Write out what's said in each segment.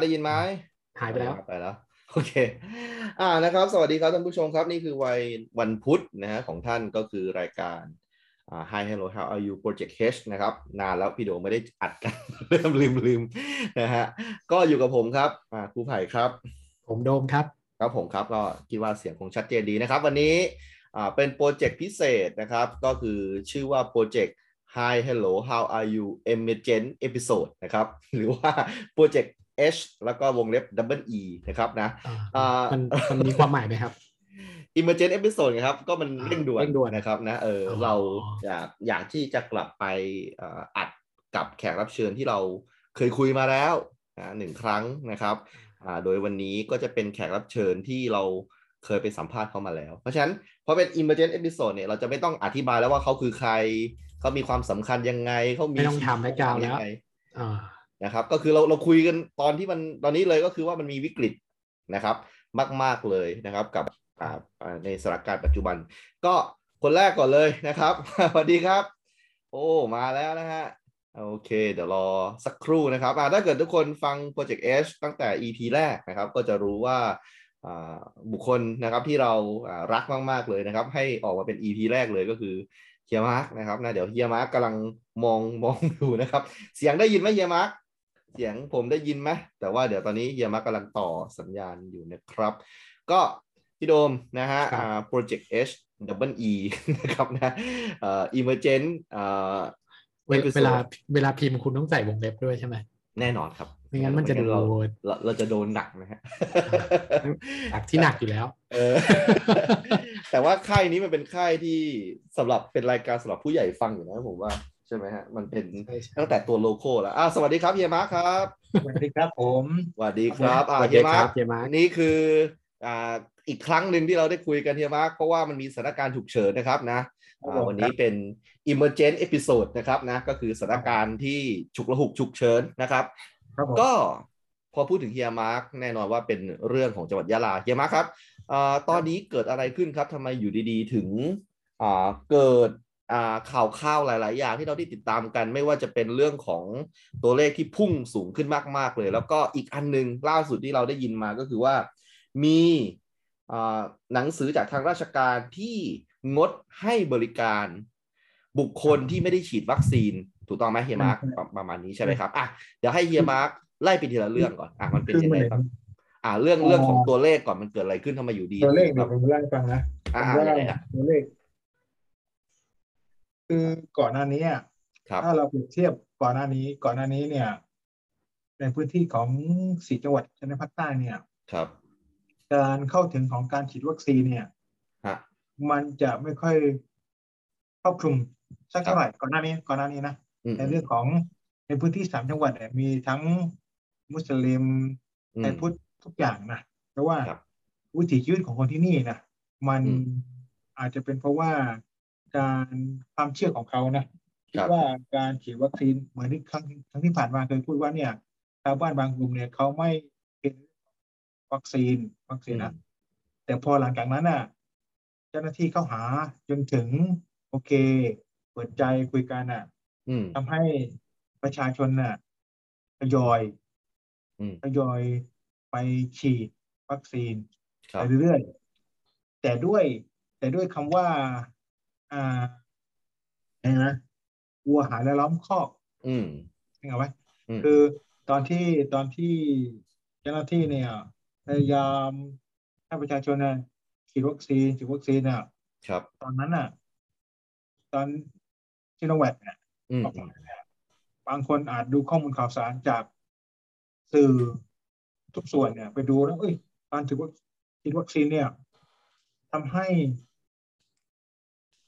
ได้ยินไหมหายไปแล้วไปแล้วโอเค อ่านะครับ สวัสดีครับท่านผู้ชมครับ นี่คือวัยวันพุธนะฮะของท่านก็คือรายการอ่า Hi Hello How Are You Project H นะครับ นานแล้วพี่โดไม่ได้อัดกัน เริ่มลืมลืมนะฮะก็อยู่กับผมครับอ่าครูไผ่ครับ ผมโดมครับ ครับผมครับก็คิดว่าเสียงคงชัดเจนดีนะครับ วันนี้อ่าเป็นโปรเจกต์พิเศษนะครับ ก็คือชื่อว่าโปรเจกต์ Hi Hello How Are You Emergent Episode นะครับ หรือว่าโปรเจกต์ H แล้วก็วงเล็บ Double E นะครับนะอ่าอ่ามัมันมันมีความหมายไหมครับ Emergent Episode นะครับ ก็มันอ่าเร่งด่วนเร่งด่วนนะครับนะเออออเราอยากอยากที่จะกลับไปอ่าอัดกับแขกรับเชิญที่เราเคยคุยมาแล้วนะหนึ่งครั้งนะครับอ่าโดยวันนี้ก็จะเป็นแขกรับเชิญที่เราเคยไปสัมภาษณ์เขามาแล้ว เพราะฉะนั้นพอเป็น emergent episode เนี่ยเราจะไม่ต้องอธิบายแล้วว่าเขาคือใคร เขามีความสำคัญยังไงเขามีไม่ต้องทำให้กาวแล้วยังไงอ่า นะครับ ก็คือเราเราคุยกันตอนที่มันตอนนี้เลยก็คือว่ามันมีวิกฤตนะครับ มาก ๆเลยนะครับ กับในสถานการณ์ปัจจุบัน ก็คนแรกก่อนเลยนะครับสวัสดีครับ โอ้มาแล้วนะฮะโอเค เดี๋ยวรอสักครู่นะครับถ้าเกิดทุกคนฟัง Project H ตั้งแต่ EP แรกนะครับ ก็จะรู้ว่าบุคคลนะครับที่เรารักมาก ๆ เลยนะครับ ให้ออกมาเป็น EP แรกเลยก็คือเฮียมาร์กนะครับนะเดี๋ยวเฮียมาร์กกำลังมองมองดูนะครับ เสียงได้ยินไหมเฮียมาร์ก สียงผมได้ยินไหมแต่ว่าเดี๋ยวตอนนี้เฮียมาร์กกำลังต่อสัญญาณอยู่นะครับ ก็พี่โดมนะฮะครับอ่า Project H Double E นะครับนะเอ่อ Emergent อ่าเวล episode เวลาเวลาพิมพ์คุณต้องใส่วงเล็บด้วยใช่ไหมแน่นอนครับไม่งั้นมันจะดูเราเราเราจะโดนหนักนะฮะจากที่หนักอยู่แล้ว เออ แต่ว่าค่ายนี้มันเป็นค่ายที่สำหรับเป็นรายการสำหรับผู้ใหญ่ฟังอยู่นะผมว่า ใช่ไหมฮะมันเป็นใช่ใช่ตั้งแต่ตัวโลโก้แล้วอ่าสวัสดีครับเฮียมาร์คครับสวัสดีครับผมสวัสดีครับอ่าสวัสเฮีดียมาคร์รัคบเฮียมาร์คนี่คืออ่าอีกครั้งหนึ่งที่เราได้คุยกันเฮียมาร์คเพราะว่ามันมีสถานการณ์ฉุกเฉินนะครับนะอ่าวันนี้เป็น emergent episode นะครับนะก็คือสถานการณ์ที่ฉุกละหุกฉุกเฉินนะครับครับผมก็พอพูดถึงเฮียมาร์กแน่นอนว่าเป็นเรื่องของจังหวัดยะลาเฮียมาร์คครับอ่าตอนนี้เกิดอะไรขึ้นครับทำไมอยู่ดีๆ ถึงอ่าเกิดอ่า ข่าวข่าวหลาย ๆ อย่างที่เราได้ติดตามกัน ไม่ว่าจะเป็นเรื่องของตัวเลขที่พุ่งสูงขึ้นมาก ๆ เลย แล้วก็อีกอันหนึงล่าสุดที่เราได้ยินมาก็คือว่ามีอ่าหนังสือจากทางราชการที่งดให้บริการบุคคลที่ไม่ได้ฉีดวัคซีน ถูกต้องไหมเฮียมาร์กประประมาณนี้ใช่ไหมครับอะเดี๋ยวให้เฮียมาร์กไล่ไปทีละเรื่องก่อนอะมันเป็นคือยังเหไงมือนครับอ่าเรื่องเรื่องของตัวเลขก่อนมันเกิดอะไรขึ้นทำไมอยู่ดี ตัวเลขคเดี๋รัยวบผมเล่าให้ฟังนะอ่าผมว่ายังไงฮะตัวเลข คือก่อนหน้านี้อะครับถ้าเราเปรียบเทียบก่อนหน้านี้ ก่อนหน้านี้เนี่ย ในพื้นที่ของสี่จังหวัดชายแดนภาคใต้เนี่ย ครับ การเข้าถึงของการฉีดวัคซีนเนี่ยฮะมันจะไม่ค่อยครอบคลุมสักครับเท่าไหร่ก่อนหน้านี้ ก่อนหน้านี้นะอืมในเรื่องของในพื้นที่สามจังหวัดเนี่ยมีทั้งมุสลิมอืมไทยพุทธทุกอย่างนะเพราะว่าครับวิถีชีวิตของคนที่นี่นะมันอืมอาจจะเป็นเพราะว่า การความเชื่อของเขานะคิคดรับว่าการฉีดวัคซีนเหมือนที่ครั้งครั้งที่ผ่านมาเคยพูดว่าเนี่ยชาวบ้านบางกลุ่มเนี่ยเขาไม่เป็นวัคซีนวัคซีนนะแต่พอหลังจากนั้นน่ะ เจ้าหน้าที่เข้าหาจนถึง โอเค เปิดใจคุยกันน่ะอืมทำให้ประชาชนน่ะทยอยอืมทยอยไปฉีดวัคซีนครัไปบเรื่อยๆแต่ด้วย แต่ด้วยคำว่า อ่าไงนะวัวหายแล้วล้อมคอก อืมเห็นไหมอืมคือตอนที่ตอนที่เจ้าหน้าที่เนี่ยพยายามให้ประชาชนน่ะฉีดวัคซีนฉีดวัคซีนน่ะครับ ตอนนั้นน่ะ ตอนชิโนแวคเนี่ยอืมออกมาเนี่ยบางคนอาจดูข้อมูลข่าวสารจากสื่อทุกส่วนเนี่ย ไปดูแล้วเอ้ยการฉีดวัคฉีดวัคซีนเนี่ยทำให้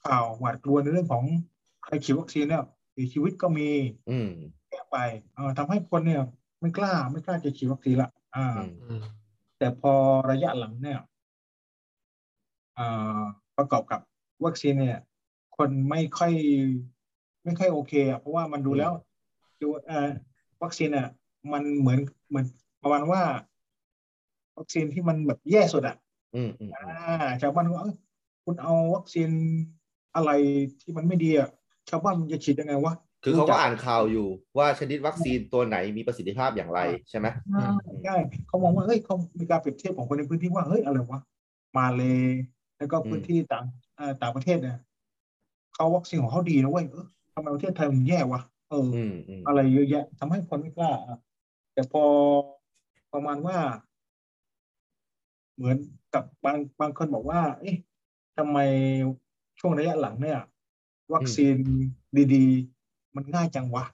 ข่าวหวาดกลัวในเรื่องของใครฉีดวัคซีนเนี่ยเสียชีวิตก็มีอืมแก้ไปเอ่อทำให้คนเนี่ย ไม่กล้าไม่กล้าจะฉีดวัคซีนละอ่าอืมอืมแต่พอระยะหลังเนี่ยอ่าประกอบกับวัคซีนเนี่ย คนไม่ค่อย ไม่ค่อยโอเคอะเพราะว่ามันดูแล้วดูเอ่อวัคซีนอะ มันเหมือนเหมือนประมาณว่า วัคซีนที่มันแบบแย่สุดอะ อืมอืมอ่าชาวบ้านก็ว่าเอ้ยคุณเอาวัคซีน อะไรที่มันไม่ดีอะชาวบ้านมันจะฉีดยังไงวะคือเขาก็อ่านข่าวอยู่ว่าชนิดวัคซีนตัวไหนมีประสิทธิภาพอย่างไรใช่ไหมใช่ใช่เขามองว่าเฮ้ยเขามีการเปรียบเทียบของคนในพื้นที่ว่าเฮ้ยอะไรวะมาเลยแล้วก็พื้นที่ต่างเอ่อต่างประเทศเนี่ยเขาวัคซีนของเขาดีนะเว้ยเออทำไมประเทศไทยมันแย่วะเอออืมอืมอะไรเยอะแยะทำให้คนไม่กล้าอะแต่พอประมาณว่า เหมือนกับบางบางคนบอกว่า เอ๊ะทำไม ช่วงระยะหลังเนี่ย วัคซีนดีๆ มันง่ายจังวะ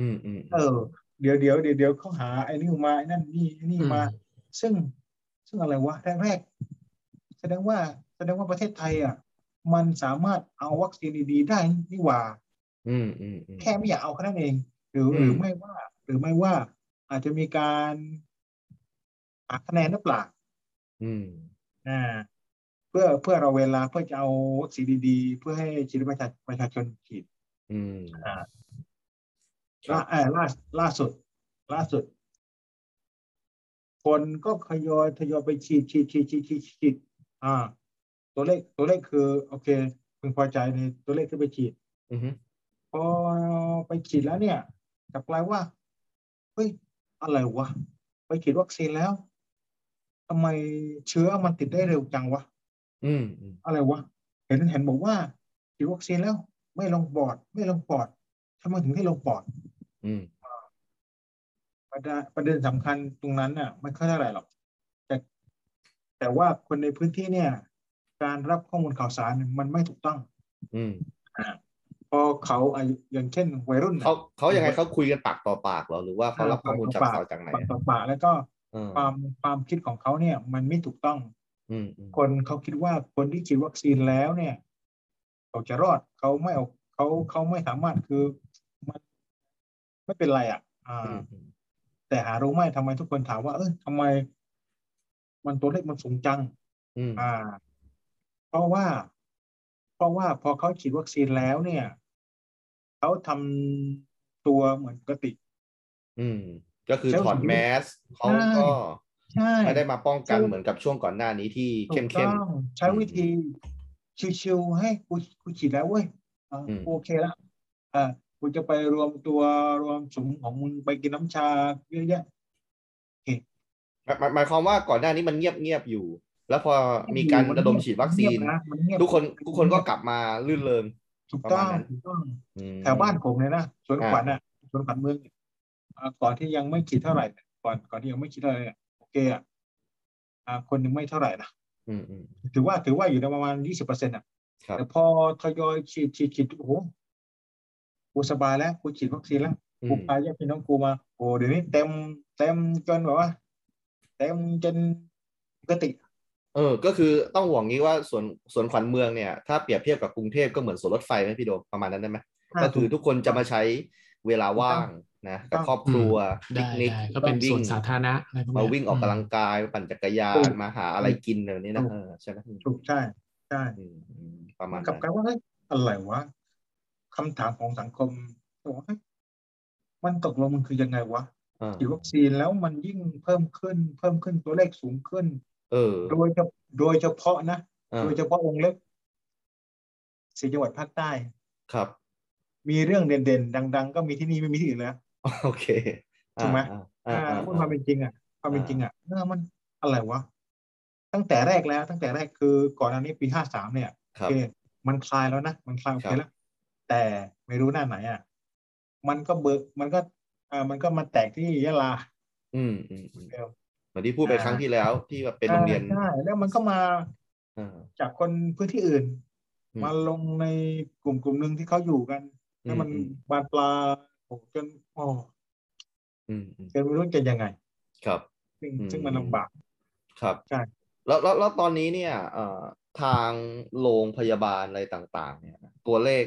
อืมอืมเออ เดี๋ยวเดี๋ยวเดี๋ยวเดี๋ยวเขาหาไอ้นี่มาไอ้นั่นนี่ไอ้นี่มา ซึ่งซึ่งอะไรวะแรกๆแสดงว่าแสดงว่าประเทศไทยอะ มันสามารถเอาวัคซีนดีๆได้นี่หว่าอืมอืมอืมแค่ไม่อยากเอาแค่นั้นเอง หรืออืมหรือไม่ว่า หรือไม่ว่า อาจจะมีการหาคะแนนหรือเปล่า อืมอ่าเพื่อเพื่อเราเวลาเพื่อจะเอาวัคซีนดีๆเพื่อให้ชีวิตประชาประชาชนฉีดอืมอ่าครัล่าบเอ่อล่าล่าสุด ล่าสุด คนก็ทยอยทยอยไปฉีดฉีดฉีดฉีดฉีดฉีดอ่า ตัวเลขตัวเลขคือ โอเคพึงพอใจในตัวเลขที่ไปฉีดอือฮึพอไปฉีดแล้วเนี่ยกลับกลายว่าเฮ้ยอะไรวะไปฉีดวัคซีนแล้วทำไมเชื้อมันติดได้เร็วจังวะ อืมอืมอะไรวะเห็นเห็นบอกว่าฉีดวัคซีนแล้ว ไม่ลงปอด ไม่ลงปอดทำไมถึงได้ลงปอด อืมประเด็นประเด็นสำคัญตรงนั้นน่ะไม่ค่อยเท่าไหร่หรอกแต่แต่ว่าคนในพื้นที่เนี่ย การรับข้อมูลข่าวสารเนี่ยมันไม่ถูกต้อง อืมอ่าพอเขาอายุอย่างเช่นวัยรุ่นน่ะเขาเขายังไงเขาคุยกันปากต่อปากเหรอหรือว่าเขารับข้อมูลจากปากข่าวจากไหนปากต่อปากแล้วก็เออความความคิดของเขาเนี่ย มันไม่ถูกต้องอืมอืม คนเขาคิดว่าคนที่ฉีดวัคซีนแล้วเนี่ยเขาจะรอดเขาไม่เอาเขาเขาไม่สามารถคือมันไม่เป็นไรอะ อ่าอืมอืมแต่หารู้ไหมทำไมทุกคนถามว่า เออทำไม มันตัวเลขมันสูงจังอืมอ่า เพราะว่า เพราะว่าพอเขาฉีดวัคซีนแล้วเนี่ยเขาทำตัวเหมือนปกติ อืม ก็คือใช่ถอดแมสเขาก็ ใช่ไม่ได้มาป้องกันใช่เหมือนกับช่วงก่อนหน้านี้ที่ถูเข้มกเข้มต้องใช้วิธีชิวๆให้กูกูฉีดแล้วเว้ยอ่าอืมกูโอเคแล้วอ่ากูจะไปรวมตัวรวมสุมของมึงไปกินน้ำชาเยอะแยะหมายหมายหมายความว่าก่อนหน้านี้มันเงียบเงียบอยู่ แล้วพอมีการระดมฉีดวัคซีนเงียบะมันเงียบทุกคนทุกคนก็กลับมาลื่นเริงถูกต้องประมาณนั้นถูกต้องอืมแถวบ้านผมเลยนะสวนอ่าขวัญอะสวนขวัญเมืองเนี่ยอ่าก่อนที่ยังไม่ฉีดเท่าไหร่เนี่ยก่อนก่อนที่ยังไม่ฉีดเท่าไหร่ เนี่ยโอเคอะอ่าคนยังไม่เท่าไหร่นะอืมอืมถือว่าถือว่าอยู่ในประมาณยี่สิบเปอร์เซ็นต์อะครับแต่พอทยอยฉีดฉีดฉีดโอ้โหกูสบายแล้วกูฉีดวัคซีนแล้วอืกูมพาญาติพี่น้องกูมาโอ้เดี๋ยวนี้เต็มเต็มจนแบบว่าเต็มจนปกติเออ ก็คือต้องห่วงนี้ว่าสวนสวนขวัญเมืองเนี่ย ถ้าเปรียบเทียบกับกรุงเทพก็เหมือนสวนรถไฟไหมพี่โดมประมาณนั้นได้ไหมก็คือทุกคนจะมาใช้เวลาว่าง นะกับครอบครัวได้ปิกนิกได้ก็เป็นวิ่ส่งวนสาธารณะอะไรพวกมาเนี้ยวิ่งออกกำลังกายปั่นจักรยาถูนกมาหาอะไรกินแบบนี้นะถูกเออใช่ไหมอืมถูกใช่ใช่อืมอืมประมาณกลับนั้นกลายว่าเฮ้ยอะไรวะคำถามของสังคมบอกว่าเฮ้ยมันตกลงมันคือยังไงวะเออฉีดวัคซีนแล้วมันยิ่งเพิ่มขึ้น เพิ่มขึ้นตัวเลขสูงขึ้น เออ โดยเฉโดยเฉพาะนะเออโดยเฉพาะวงเล็บสี่จังหวัดภาคใต้ครับ มีเรื่องเด่นๆ ดัง ๆ ก็มีที่นี่ไม่มีที่อื่นแล้ว โอเคอ่าถูกไหมอ่าอ่าอ่าพูดความเป็นจริงอะความเป็นอ่าจริงอะเออมันอะไรวะตั้งแต่แรกแล้วตั้งแต่แรกคือก่อนอันนี้ปีห้าสามเนี่ยคโอรับเคมันคลายแล้วนะมันคลายโอคเครับแล้ว แต่ไม่รู้หน้าไหนอะมันก็เบิกมันก็อ่ามันก็มาแตกที่ยะลา อืมอืมอืมเดิมเหมือนที่พูดไปอ่าครั้งที่แล้วที่แบบเป็นโรงเรียนใช่แล้วมันก็มาอ่าจากคนพื้นที่อื่นอืมมาลงในกลุ่มกลุ่มหนึ่งที่เขาอยู่กัน แล้วมันอืมบานปลาย โอ้จนโอ้อืมอืมจนไม่รู้จะยังไง ครับ ซึ่งอืมซึ่งมันลำบากครับใช่แล้วแล้วแล้วตอนนี้เนี่ยเอ่อทางโรงพยาบาลอะไรต่าง ๆ เนี่ย ตัวเลข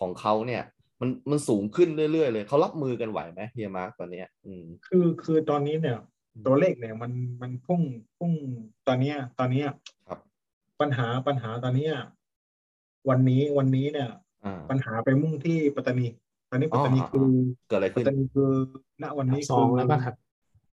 ของเขาเนี่ย มันมันสูงขึ้นเรื่อยๆเลยเขารับมือกันไหวไหมเฮียมาร์กตอนเนี้ย อืมคือคือตอนนี้เนี่ย ตัวเลขเนี่ยมันมันพุ่งพุ่งตอนเนี้ย ตอนเนี้ยครับ ปัญหาปัญหาตอนเนี้ยวันนี้วันนี้เนี่ยอ่าปัญหาไปมุ่งที่ปัตตานี ตอนนี้ปัตตานีอ๋อคือเกิดอะไรปัตขึ้นตานีคือณวันนี้สองแล้วป่ะครับ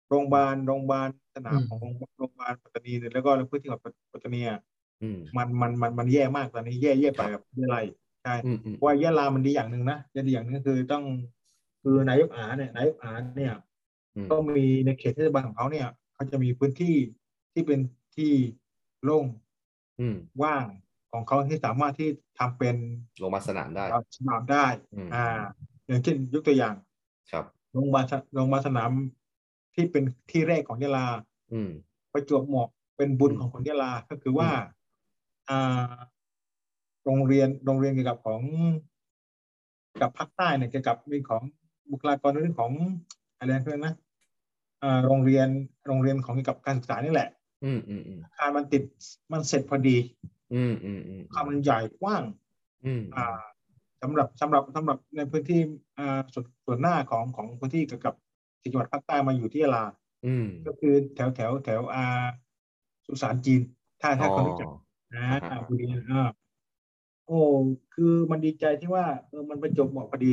โรงพยาบาลโรงพยาบาลสนามอืมของโรงโรงพยาบาลปัตตานีแล้วก็พื้นที่ของปัตตานีอะอืมมันมันมันมันแย่มากตอนนี้แย่แย่ไปครับกับยะไรใช่อืมอืมเพราะว่ายะลามันดีอย่างหนึ่งนะยะดีอย่างหนึงก็คือต้องคือนายกอาเนี่ยนายกอาเนี่ยอืมก็มีในเขตเทศบาลของเขาเนี่ยเขาจะมีพื้นที่ที่เป็นที่โล่งอืมว่าง ของเขาที่สามารถที่ทำเป็นลงมาสนามได้สนามได้อืมอ่า อย่างเช่นยกตัวอย่าง ครับโรงพยาบาลสโรงพยาบาลสนามที่เป็นที่แรกของยะลา อืมประจวบเหมาะเป็นบุญอืมของคนยะลาก็คือว่าอืมอ่า โรงเรียนโรงเรียนเกี่ยวกับของกับภาคใต้เนี่ยเกี่ยวกับมีของบุคลากรเรื่องของอะไรนะเพื่อนนะอ่าโรงเรียนโรงเรียนของเกี่ยวกับการศึกษานี่แหละ อืมอืมอืมอาคารมันติดมันเสร็จพอดี อืมอืมอืมอาคารมันใหญ่กว้าง อืมอ่าสำหรับสำหรับสำหรับในพื้นที่อ่าส่วนส่วนหน้าของของพื้นที่เกี่ยวกับจังหวัดภาคใต้มาอยู่ที่ยะลาอืมก็คือแถวแถวแถวอ่าสุสานจีน ถ้าถ้าคนรู้จักอ๋อนะอ่าฮะบุรีอ่าโอ้คือมันดีใจที่ว่าเออมันประจวบเหมาะพอดี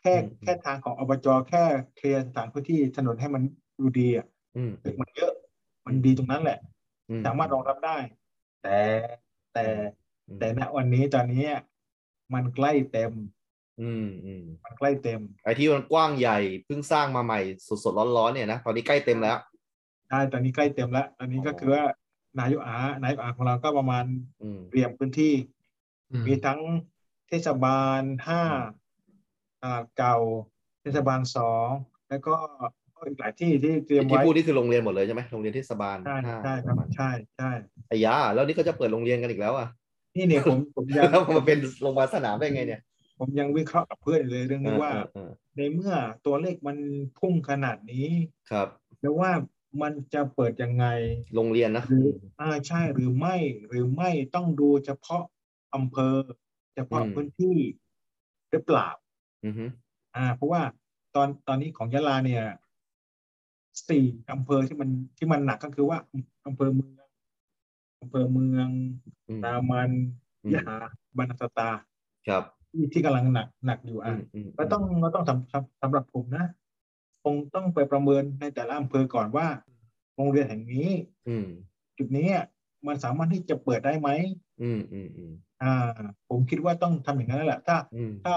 แค่แค่ทางของอบจแค่เคลียร์สถานพื้นที่ถนนให้มันดูดีอะอืมตึกมันเยอะ มันดีตรงนั้นแหละอืสามารถรองรับได้ แต่ แต่อืมแต่ณวันนี้ตอนนี้มันใกล้เต็ม อืมอืมมันใกล้เต็ม ไอ้ที่มันกว้างใหญ่เพิ่งสร้างมาใหม่สดๆร้อนๆเนี่ยนะตอนนี้ใกล้เต็มแล้วใช่ตอนนี้ใกล้เต็มแล้วตอนนี้ก็อ๋อคือว่านายกอานายกอาของเราก็ประมาณอืมเตรียมพื้นที่อืมมีทั้งเทศบาลห้าอืมตลาดเก่า เทศบาลสองแล้วก็ก็ อีกหลายที่ที่เตรียมที่ไว้พูดนี่คือโรงเรียนหมดเลยใช่ไหมโรงเรียนเทศบาลใช่ห้าใช่ครับประมาณใช่ใช่ไอ้ยาแล้วนี่เขาจะเปิดโรงเรียนกันอีกแล้วอะนี่เนี่ยผมผมยังแล้วมาเป็นโรงพยาบาลสนามได้ไงเนี่ย ผมยังวิเคราะห์กับเพื่อนอยู่เลยเรื่องนี้ว่าเออเออในเมื่อตัวเลขมันพุ่งขนาดนี้ครับแล้วว่ามันจะเปิดยังไงโรงเรียนนะหรืออ่าใช่หรือไม่หรือไม่ต้องดูเฉพาะอำเภอ เฉพาะพื้นที่หรือเปล่าอือฮึอ่า เพราะว่าตอนตอนนี้ของยะลาเนี่ย สี่อำเภอที่มันที่มันหนักก็คือว่าอำเภอเมืองอำเภอเมืองอืมรามันอืมยะหาบรรนัสตาครับที่ที่กำลังหนักหนักอยู่อือะมอืมก็ต้องก็ต้องสำสำสำหรับผมนะคงต้องไปประเมินในแต่ละอำเภอก่อนว่าโรงเรียนแห่งนี้ อืมจุดนี้มันสามารถที่จะเปิดได้ไหมอืมอืมอืมอ่า ผมคิดว่าต้องทำอย่างนั้นแหละถ้าอืมถ้า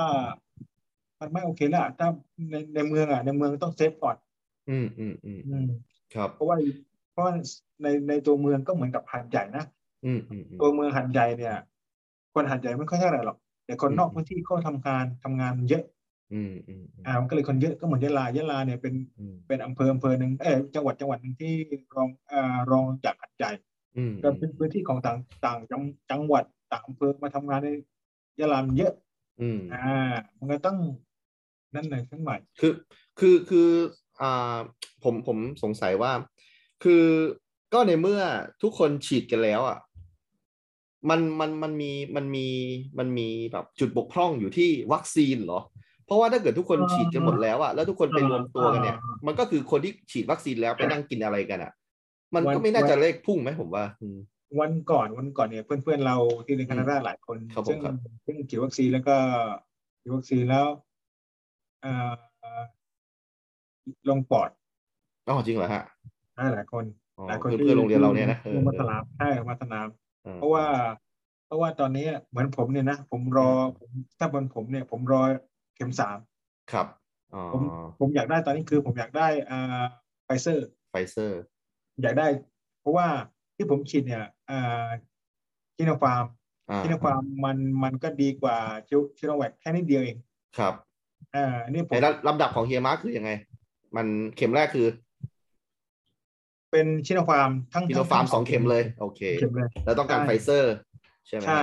มันไม่โอเคแล้วอะถ้าในในเมืองอะในเมืองต้องเซฟก่อน อืมอืมอืมอืมครับ เพราะว่าเพราะในในตัวเมืองก็เหมือนกับหัดใหญ่นะอืมอืมอืมตัวเมืองหัดใหญ่เนี่ย คนหัดใหญ่ไม่ค่อยเท่าไหร่หรอกแต่คนอืมนอกพื้นที่เขาทำงานทำงานเยอะอืมอืมอืมอ่ามันก็เลยคนเยอะก็เหมือนยะลายะลาเนี่ยเป็นอืมเป็นอำเภออำเภอหนึ่งเออจังหวัดจังหวัดหนึ่งที่รองอ่ารองจากหัดใหญ่อืมก็เป็นพื้นที่ของต่างต่างจังจังหวัดต่างอำเภอมาทำงานในยะลามันเยอะอืมอ่ามันก็ต้องนั่นหน่อยขึ้นใหม่คือ คือคืออ่า ผมผมสงสัยว่า คือก็ในเมื่อทุกคนฉีดกันแล้วอะมันมันมันมีมันมีมันมีแบบจุดบกพร่องอยู่ที่วัคซีนเหรอ เพราะว่าถ้าเกิดทุกคนอ่าฉีดกันหมดแล้วอะแล้วทุกคนไปอ่ารวมตัวกันเนี่ยอ่ามัมันก็คือคนที่ฉีดวัคซีนแล้วไปนั่งกินอะไรกันอะมันวันก็ไม่น่าจะวันเลขพุ่งไหมผมว่าอืมวันก่อนวันก่อนเนี่ยเพื่อนๆเราที่เรียนแคนาดาหลายคนครับผมซึ่งครับซึ่งฉีดวัคซีนแล้วก็ฉีดวัคซีนแล้วอ่า ลงปอดอ๋อจริงเหรอฮะได้หลายคนอ๋อหลายคนเพื่อนเพื่อนโรงเรียนเราเนี่ยนะเออลงมาเอสอนามใช่มาสนามออเพราะว่า เพราะว่าตอนนี้เหมือนผมเนี่ยนะผมรอผมถ้าเป็นผมเนี่ย ผมรอเข็มสามครับอ๋อผมผมอยากได้ตอนนี้คือผมอยากได้อ่าไฟเซอร์ไฟเซอร์ อยากได้ เพราะว่าที่ผมฉีดเนี่ยอ่าซิโนฟาร์มอ่าซิโนฟาร์มมันมันก็ดีกว่าซิซิโนแวคแค่นิดเดียวเองครับอ่าอันนี้ผมในลำดับของเฮียมาร์คคือยังไง มันเข็มแรกคือ เป็นซิโนฟาร์มทั้งซิโนฟาร์มสองเข็มเลย โอเคเข็มเลยแล้วต้องการใช่ไฟเซอร์ ใช่ไหมใช่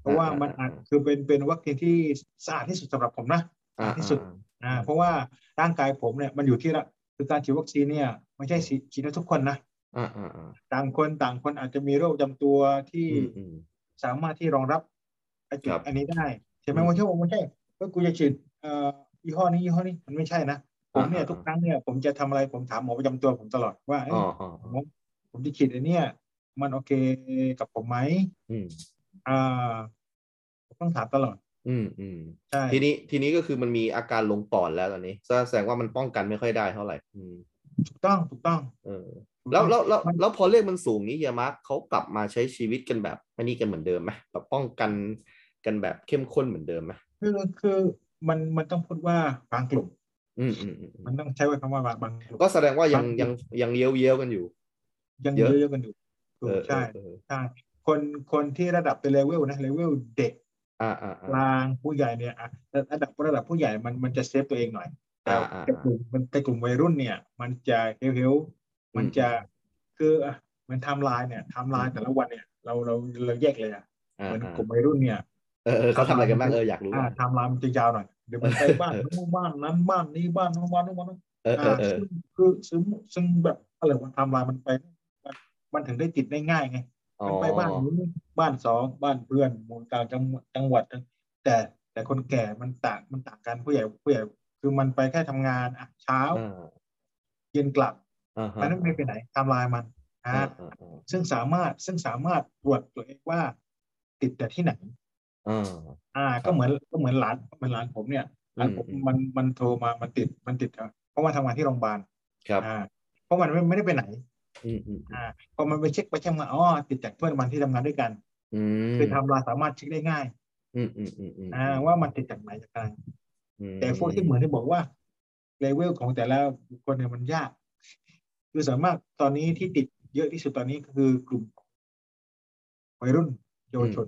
เพราะว่าอ่ามันอาจอ่าคือเป็นเป็นวัคซีนที่สะอาดที่สุดสำหรับผมนะอ่าที่สุดอ่าเพราะว่าร่างกายผมเนี่ยมันอยู่ที่ละคือการฉีดวัคซีนเนี่ยไม่ใช่ฉีดฉีดให้ทุกคนนะอ่าอ่าอ่าต่างคนต่างคนอาจจะมีโรคประจำตัวที่อืมอืมสามารถที่รองรับไอ้จุดครับอันนี้ได้ใช่ไหมอืมว่าใช่ว่าไม่ใช่ว่ากูจะฉีดเอ่อยี่ห้อนี้ยี่ห้อนี้มันไม่ใช่นะ ผมเนี่ยอ่าทุกครั้งเนี่ยผมจะทำอะไรผมถามหมอประจำตัวผมตลอดว่าเอ้อ๋ยออ๋อผมผมจะฉีดไอ้เนี่ย มันโอเคกับผมไหมอืมอ่าผมต้องถามตลอด อืมอืมใช่ทีนี้ทีนี้ก็คือมันมีอาการลงปอดแล้วตอนนี้แสดงว่ามันป้องกันไม่ค่อยได้เท่าไหร่ อืมถูกต้องถูกต้อง เออถูกแล้วต้องแล้วแล้วมันแล้วพอเลขมันสูงนี้เฮียมาร์คเขากลับมาใช้ชีวิตกันแบบอันนี้กันเหมือนเดิมไหมแบบป้องกันกันแบบเข้มข้นเหมือนเดิมไหมคือคือมันมันต้องพูดว่าบางกลุ่ม อืมอืมอืมอืมมันต้องใช้ว่าคำว่าบางบางกลุ่มก็แสดงว่ายังบางยังยังเยี้ยวเยี้ยวกันอยู่ ยังเยเยอะอะๆกันอยู่ถูเอกอใช่เออเออใช่คนคนที่ระดับเป็นเลเวลนะเลเวลเด็กอ่าอ่าอ่ากลางผู้ใหญ่เนี่ยอะระดับระดับผู้ใหญ่มันมันจะเซฟตัวเองหน่อยแต่อ่าอ่าแต่กลุ่มมันแต่กลุ่มวัยรุ่นเนี่ย มันจะเฮลเฮลมันจะอืมคืออะเหมือนไทม์ไลน์เนี่ยไทม์ไลน์แต่ละวันเนี่ย เราเราเราแยกเลยอะอ่าเหมือนอ่ากลุ่มวัยรุ่นเนี่ยเออเออเขาทำอะไรกันบ้างเอออยากรู้อ่าว่าไทม์ไลน์มันจะยาวหน่อย เดี๋ยวมันไปบ้านนู้นบ้านนั้นบ้านนี้บ้านนู้นบ้านนู้นบ้านนู้นเออเออ่าอเออซึ่งคือซึ่งซึ่งแบบอะไรวะไทม์ไลน์มันไปมันมันถึงได้ติดได้ง่ายไงอ๋อมันไปบ้านนู้นบ้านสองบ้านเพื่อนหมู่ต่างจังหวัดจังหวัดแต่แต่คนแก่มันต่างมันต่างกันผู้ใหญ่ผู้ใหญ่คือมันไปแค่ทำงานอะเช้าอ่าเย็นกลับอ่าฮะมันไม่ไปไหนไทำลายมันอ่าอ่าอ่าอ่าซึ่งสามารถซึ่งสามารถตรวจตัวเองว่า ติดแต่ที่ไหน อ่าอ่า ก็เหมือนก็เหมือนหลานเหมือนหลานผมเนี่ยหลานผมอืมมันมันโทรมามันติดมันติดอะเพราะว่าทำงานที่โรงพยาบาลครับอ่าเพราะมันไม่ไม่ได้ไปไหนอืมอืมอ่าพอมันไปเช็คไปเช็คมาอ๋อติดจากเพื่อนมันที่ทำงานด้วยกันอืมคือไทำลายสามารถเช็คได้ง่ายอืมอืมอืมอืมอ่า ว่ามันติดจากไหนจากไหนอืมแต่พวกที่เหมือนที่บอกว่าเลเวลของแต่ละบุคคลเนี่ยมันยากคือสามารถตอนนี้ที่ติดเยอะที่สุดตอนนี้ก็คือกลุ่มวัยรุ่นเยาวชน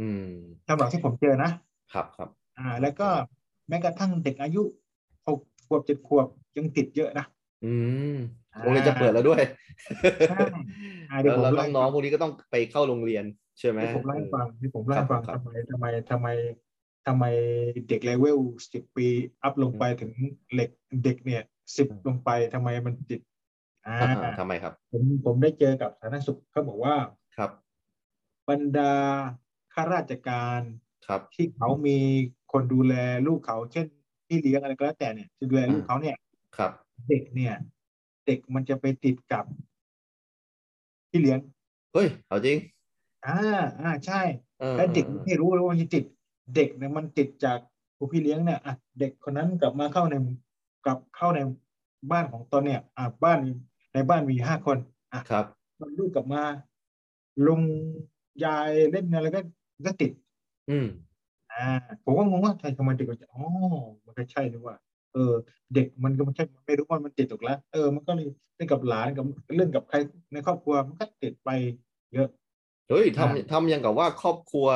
อืมอืมสำหรับที่ผมเจอนะครับครับ อ่า แล้วก็แม้กระทั่งเด็กอายุหกขวบเจ็ดขวบยังติดเยอะนะอืมอ่าโรงเรียนจะเปิดแล้วด้วยใช่อ่าเดี๋ยวผมแล้วไล่ให้น้องฟังๆพวกนี้ก็ต้องไปเข้าโรงเรียนใช่ไหมที่ผมเล่าให้ฟังที่ผมเล่าให้ฟังครับทำไมทำไมทำไมทำไมเด็กเลเวลสิบปีอัพลงไปถึงเหล็กเด็กเนี่ยสิบลงไปทำไมมันติด อ่าอ่าอ่าทำไมครับ ผมผมได้เจอกับสาธารณสุขเขาบอกว่าครับ บรรดา ข้าราชการครับที่เขามีคนดูแลลูกเขา เช่นพี่เลี้ยงอะไรก็แล้วแต่เนี่ยที่ดูแลลูกเขาเนี่ย ครับ เด็กเนี่ย เด็กมันจะไปติดกับพี่เลี้ยงเฮ้ยเอาจริงอ่าอ่าใช่เออและเด็กออไม่รู้เลยว่ามันจะติด เด็กเนี่ยมันติดจากผู้พี่เลี้ยงเนี่ยอะเด็กคนนั้นกลับมาเข้าในกลับเข้าในบ้านของตนเนี่ย อะบ้านมีในบ้านมีห้าคนอะครับมันลูกกลับมาลุงยายเล่นอะไรก็ ก็ติด อืมอ่าผมก็งงว่าใช่ทำไมเด็กมันจะอ๋อมันก็ใช่นี่ว่า เออ เด็กมันก็ไม่ใช่ไม่รู้ว่ามันติดถูกแล้วเออมันก็เลยเล่นกับหลานกับเล่นกับใครในครอบครัวมันก็ติดไปเยอะเฮ้ยอ่าทำทำอย่างกับว่าครอบครัว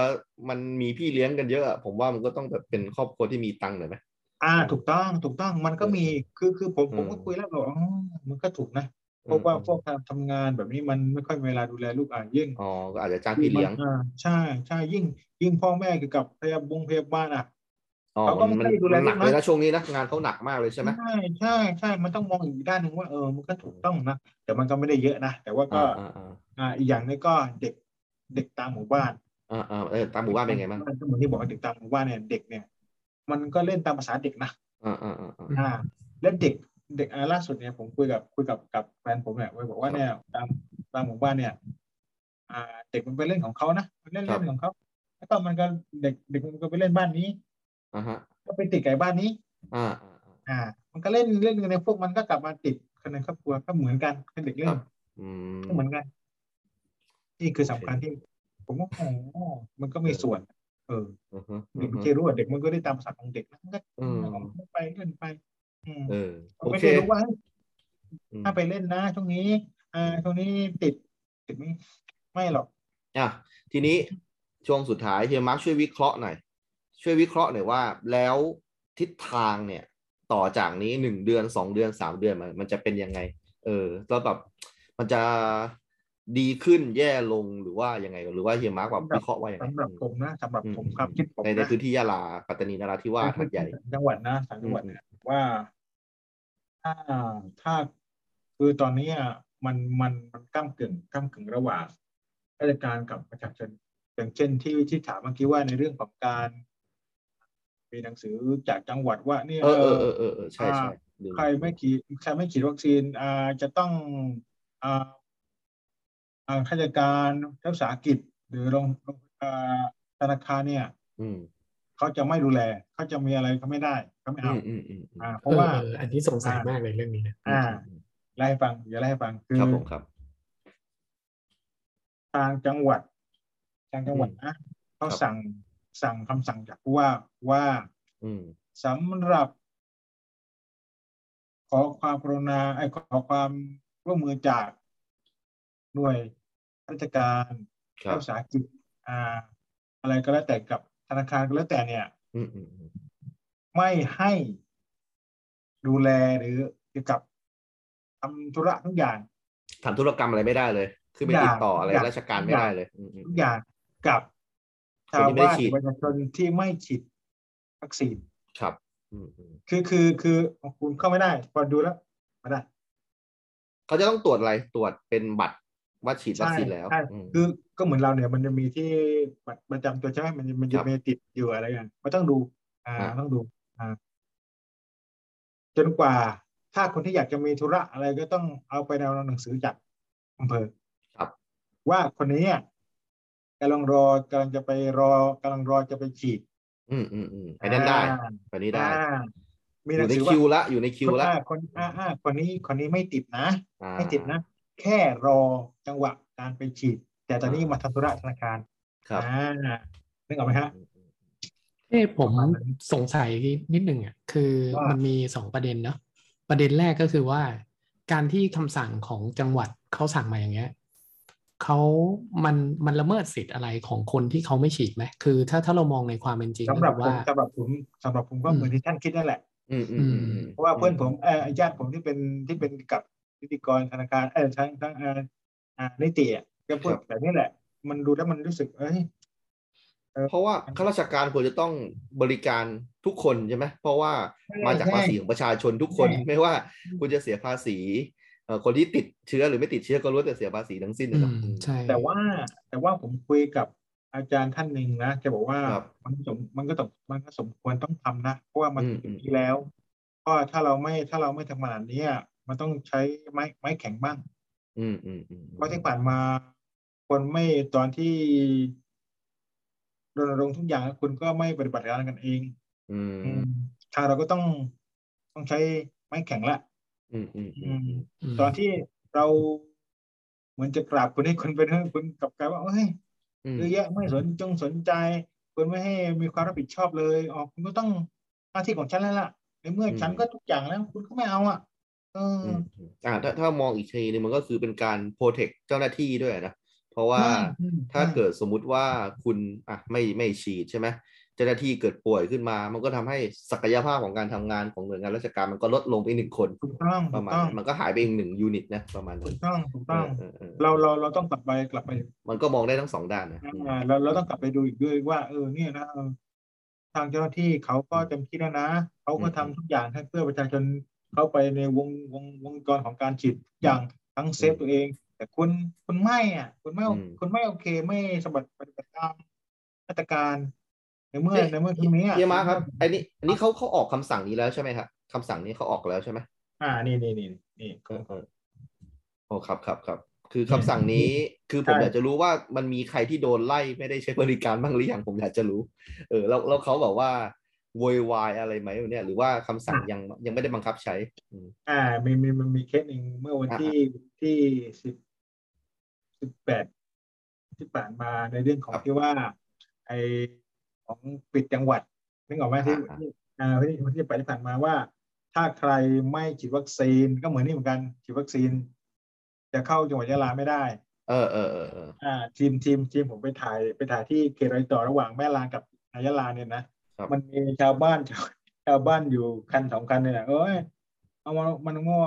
มันมีพี่เลี้ยงกันเยอะอะ ผมว่ามันก็ต้องแบบเป็นครอบครัวที่มีตังค์หน่อยไหมอ่า ถูกต้องถูกต้องมันก็มีคือคือผมผมก็อืมคุยแล้วบอกอ๋อมันก็ถูกนะ เพราะว่าพวกการทำงานแบบนี้มันไม่ค่อยมีเวลาดูแลลูกอะยิ่งอ๋อก็อาจจะจ้างพี่เลี้ยงอ่าใช่ใช่ยิ่ง ยิ่งพ่อแม่เกี่ยวกับพยาบงพยาบาลอะอ๋อเขาก็มันไม่มันได้ดูแลมันหนักลูกนะเลยนะช่วงนี้นะงานเขาหนักมากเลยใช่ไหมใช่ใช่ใช่มันต้องมองอีกด้านหนึ่งว่าเออมันก็ถูกต้องนะแต่มันก็ไม่ได้เยอะนะแต่ว่าก็อ่าอ่าอ่าอ่าอีกอย่างหนึงก็เด็กเด็กตามหมู่บ้านอ่าอ่าเออตามหมู่บ้านเป็นไงบ้างก็เหมือนที่บอกว่าเด็กตามหมู่บ้านเนี่ยเด็กเนี่ย มันก็เล่นตามภาษาเด็กนะอ่าอ่าอ่าอ่าอ่าแล้วเด็ก เด็กอ่าล่าสุดเนี่ยผมคุยกับคุยกับกับแฟนผมเนี่ยไว้บอกว่าเนี่ยตามตามหมู่บ้านเนี่ย อ่า เด็กมันไปเล่นของเขานะมันเล่นเล่นของเขาแล้วก็มันก็เด็กเด็กมันก็ไปเล่นบ้านนี้อ่าฮะ ก็ไปติดไก่บ้านนี้ อ่า อ่าอ่าอ่ามันก็เล่นเล่นกันในพวกมันก็กลับมาติดกันในครอบครัวก็เหมือนกันเป็นเด็กเล่ครันบอืมก็เหมือนกันนี่คือสำคัญที่ ผมว่าอ๋อมันก็มีส่วน เอออือฮึเด็อืกอไม่ฮึใช่รู้ว่าเด็กมันก็ได้ตามภาษาของเด็กนะมันก็อืมออกไปเล่นไปอืม เออโอไม่เคได้รู้ว่าอืมถ้าไปเล่นนะช่วงนี้ อ่าช่วงนี้ติดติดไม่ไม่หรอกอะทีนี้ช่วงสุดท้ายเฮียมาร์คช่วยวิเคราะห์หน่อยช่วยวิเคราะห์หน่อยว่า แล้วทิศทางเนี่ย ต่อจากนี้หนึ่งเดือนสองเดือนสามเดือนมันมันจะเป็นยังไง เออแล้วแบบมันจะดีขึ้นแย่ลงหรือว่ายังไง หรือว่าเฮียมาร์คแบบวิเคราะห์ว่ายังไงสำหรับผมนะสำหรับอืผมความคิดผมในในนะพื้นที่ยะลาปัตตานีนราธิวาสหัดใหญ่จังหวัดนะสามจังหวัดอืมเนี่ย ว่าถ้าถ้าคือตอนนี้อะมันมันมันก้ากึ่งก้ากึ่งระหว่างราชการกับประชาชนอย่างเช่นที่ที่ถามเมื่อกี้ว่าในเรื่องของการมีหนังสือจากจังหวัดว่าเนี่ยเออเออเออเออเออใช่ใช่ลืมใครไม่ฉีดใครไม่ฉีดวัคซีนอ่าจะต้องอ่าอ่าข้าราชการรัฐวิสาหกิจหรือโรงโรงอ่าธนาคารเนี่ยอืมเขาจะไม่ดูแลเขาจะมีอะไรเขาไม่ได้ เขาไม่อืเอามอืมอืมอืมอ่า เพราะว่าเอออันนี้สงสัยมากเลยเรื่องนี้นะอ่าไล่ให้ฟังอย่าไล่ให้ฟังคือครับผมครับ ทางจังหวัดทางจังหวัดนะเขาครับสั่งสั่งคำสั่งจากผู้ว่าว่าอืมสำหรับ ขอความกรุณาไอ้ยขอความร่วมมือจากหน่วยราชการครัรับฐวิสาหกิจอ่า อะไรก็แล้วแต่กับธนาคารก็แล้วแต่เนี่ยอืมอืมอืม ไม่ให้ดูแลหรือเกี่ยวกับทำธุระทุกอย่างทำธุรกรรมอะไรไม่ได้เลย คือไปทุกอย่างติดต่ออะไรทุกอย่างราชการไม่ได้เลยอืมอืมทุกอย่างกับคนชาวที่ไม่ได้บ้านฉีดประชาชนที่ไม่ฉีดวัคซีนครับอืมอืมคือคือคือคุณเข้าไม่ได้พอดูแล้วไม่ได้เขาจะต้องตรวจอะไรตรวจเป็นบัตรว่าฉีดวัคซีนแล้วใช่อืมคือก็เหมือนเราเนี่ยมันจะมีที่บัตรประจำตัวใช่ไหมมันจะมันคจะรับมีติดอยู่อะไรอย่างมันต้องดู อ่าอ่าต้องดูอ่า จนกว่าถ้าคนที่อยากจะมีธุระอะไรก็ต้องเอาไปเอาหนังสือจากอำเภอครับว่าคนนี้เนี่ยกำลังรอกำลังจะไปรอกำลังรอจะไปฉีด อืมอืมอืมไอ้นั่นได้อ่าแบบนี้ได้อ่ามีอหนัยู่งในสือว่าคิวละอยู่ในคิวละอ่าคนอ่าอ่าคนนี้คนนี้ไม่ติดนะอ่าไม่ติดนะ แค่รอจังหวะการไปฉีด แต่ตอนนี้อ่ามมาทำธุระธนาคารครับอ่านึกออกไหมฮะอืมอืม เอ้ผมประมาณนั้นสงสัยนิดหนึ่งอะคือว่ามัมันมีสองประเด็นเนาะประเด็นแรกก็คือว่า การที่คำสั่งของจังหวัดเขาสั่งมาอย่างเงี้ยเขามันมันละเมิดสิทธิ์อะไรของคนที่เขาไม่ฉีดไหมคือถ้าถ้าเรามองในความเป็นจริงสำหรับก็ผคือมว่าสำหรับผมสำหรับผมก็อืมเหมือนที่ท่านคิดนั่นแหละอืมอืมอืมอืมเพราะว่าเพื่อนผมเออญาติผมที่เป็นที่เป็นกับพิธีกรธนาคารเออทั้งทั้งเอออ่านิติอะก็พูดแบบนี้แหละ มันดูแล้วมันรู้สึกเอ้ย เพราะว่าข้าราชการควรจะต้องบริการทุกคนใช่ไหมเพราะว่ามาจากภาษีของประชาชนทุกคนไม่ว่าคุณจะเสียภาษีเอ่อคนที่ติดเชื้อหรือไม่ติดเชื้อก็รู้แต่เสียภาษีทั้งสิ้นอืนะมใช่แต่ว่าแต่ว่าผมคุยกับอาจารย์ท่านหนึ่งนะแกบอกว่าครับมันสมมันก็ต้องมันก็สมควรต้องทำนะเพราะว่ามันอืมถึงที่แล้วเพราะถ้าเราไม่ถ้าเราไม่ทำขนาดนี้อะมันต้องใช้ไม้ไม้แข็งบ้าง อืมอืมอืมเพราะที่ผ่านมาคนไม่ตอนที่ รณรงค์ทุกอย่างคุณก็ไม่ปฏิบัติการกันเอง อือืมมทางเราก็ต้องต้องใช้ไม้แข็งละอืมอืมอือืมมอืมตอนที่เราเหมือนจะกราบคุณให้คุณเป็นคุณกลับกลายว่าเอ้ยอืมเยอะแยะไม่สนจงสนใจ คุณไม่ให้มีความรับผิดชอบเลยอ๋อคุณก็ต้องหน้าที่ของฉันแล้วล่ะในเมื่อฉันก็ทุกอย่างแล้ว คุณก็ไม่เอาอะเอออืมอืมอ่าถ้าถ้ามองอีกทีนึงมันก็คือเป็นการโปรเทคเจ้าหน้าที่ด้วยนะเพ ราะว่าใช่อืมถ้าใช่เกิดสมมุติว่าคุณอะไม่ไม่ฉีดใช่ไหมเจ้าหน้าที่เกิดป่วยขึ้นมา มันก็ทำให้ศักยภาพของการทำงานของหน่วยงานราชการมันก็ลดลงไปหนึ่งคนถูกต้องปถูระกมาณต้องนั้นมันก็หายไปอีกหนึ่งยูนิตนะประมาณนั้ถูนกต้องถูกต้องเออเออเออเราเราเราต้องกลับไปกลับไป มันก็มองได้ทั้งสองด้านนะอืมอ่าเราเราต้องกลับไปดูอีกด้วยว่าเออเนี่ยนะเออทางเจ้าหน้าที่เขาก็เต็มที่แล้วนะเขาก็ทำทุกอย่างให้เพื่อประชาชนเข้าไปในวงวงวงจรของการฉีดทุกอย่างทั้งเซฟตัวเอง แต่คุณคุณไม่อะ คุณไม่คุณไม่โอเคไม่สมบัติปฏิบัติตามมาตรการในเมื่อในเมื่อตรงนี้อะเฮียมาครับอันนี้อันนี้เขาเขาออกคำสั่งนี้แล้วใช่ไหมครับคำสั่งนี้เขาออกแล้วใช่ไหมอ่านี่นี่นี่นี่เออเออโอ้ครับครับครับคือคำสั่งนี้คือผมใช่อยากจะรู้ว่ามันมีใครที่โดนไล่ไม่ได้ใช้บริการบ้างหรือยังผมอยากจะรู้ เออแล้วแล้วเขาบอกว่าโวยวายอะไรไหมเนี่ย หรือว่าคำสั่งยังยังไม่ได้บังคับใช้อืมอ่ามีมีมันมีเคสหนึ่งเมื่อวันอ่าที่ที่สิบ สิบแปดที่ผ่านมาในเรื่องของครับที่ว่าไอของปิดจังหวัดนึกออกไหมที่อ่าที่อ่าที่ที่ไปที่ผ่านมาว่า ถ้าใครไม่ฉีดวัคซีนก็เหมือนนี่เหมือนกันฉีดวัคซีน จะเข้าจังหวัดยะลาไม่ได้ เออเออเออเอออ่าทีมทีมทีมผมไปถ่ายไปถ่ายที่เขตรอยต่อระหว่างแม่ลากับยะลาเนี่ยนะครับมันมีชาวบ้านชาวชาวบ้านอยู่คันสองคันเนี่ยเอ้ยเอามามันง้อ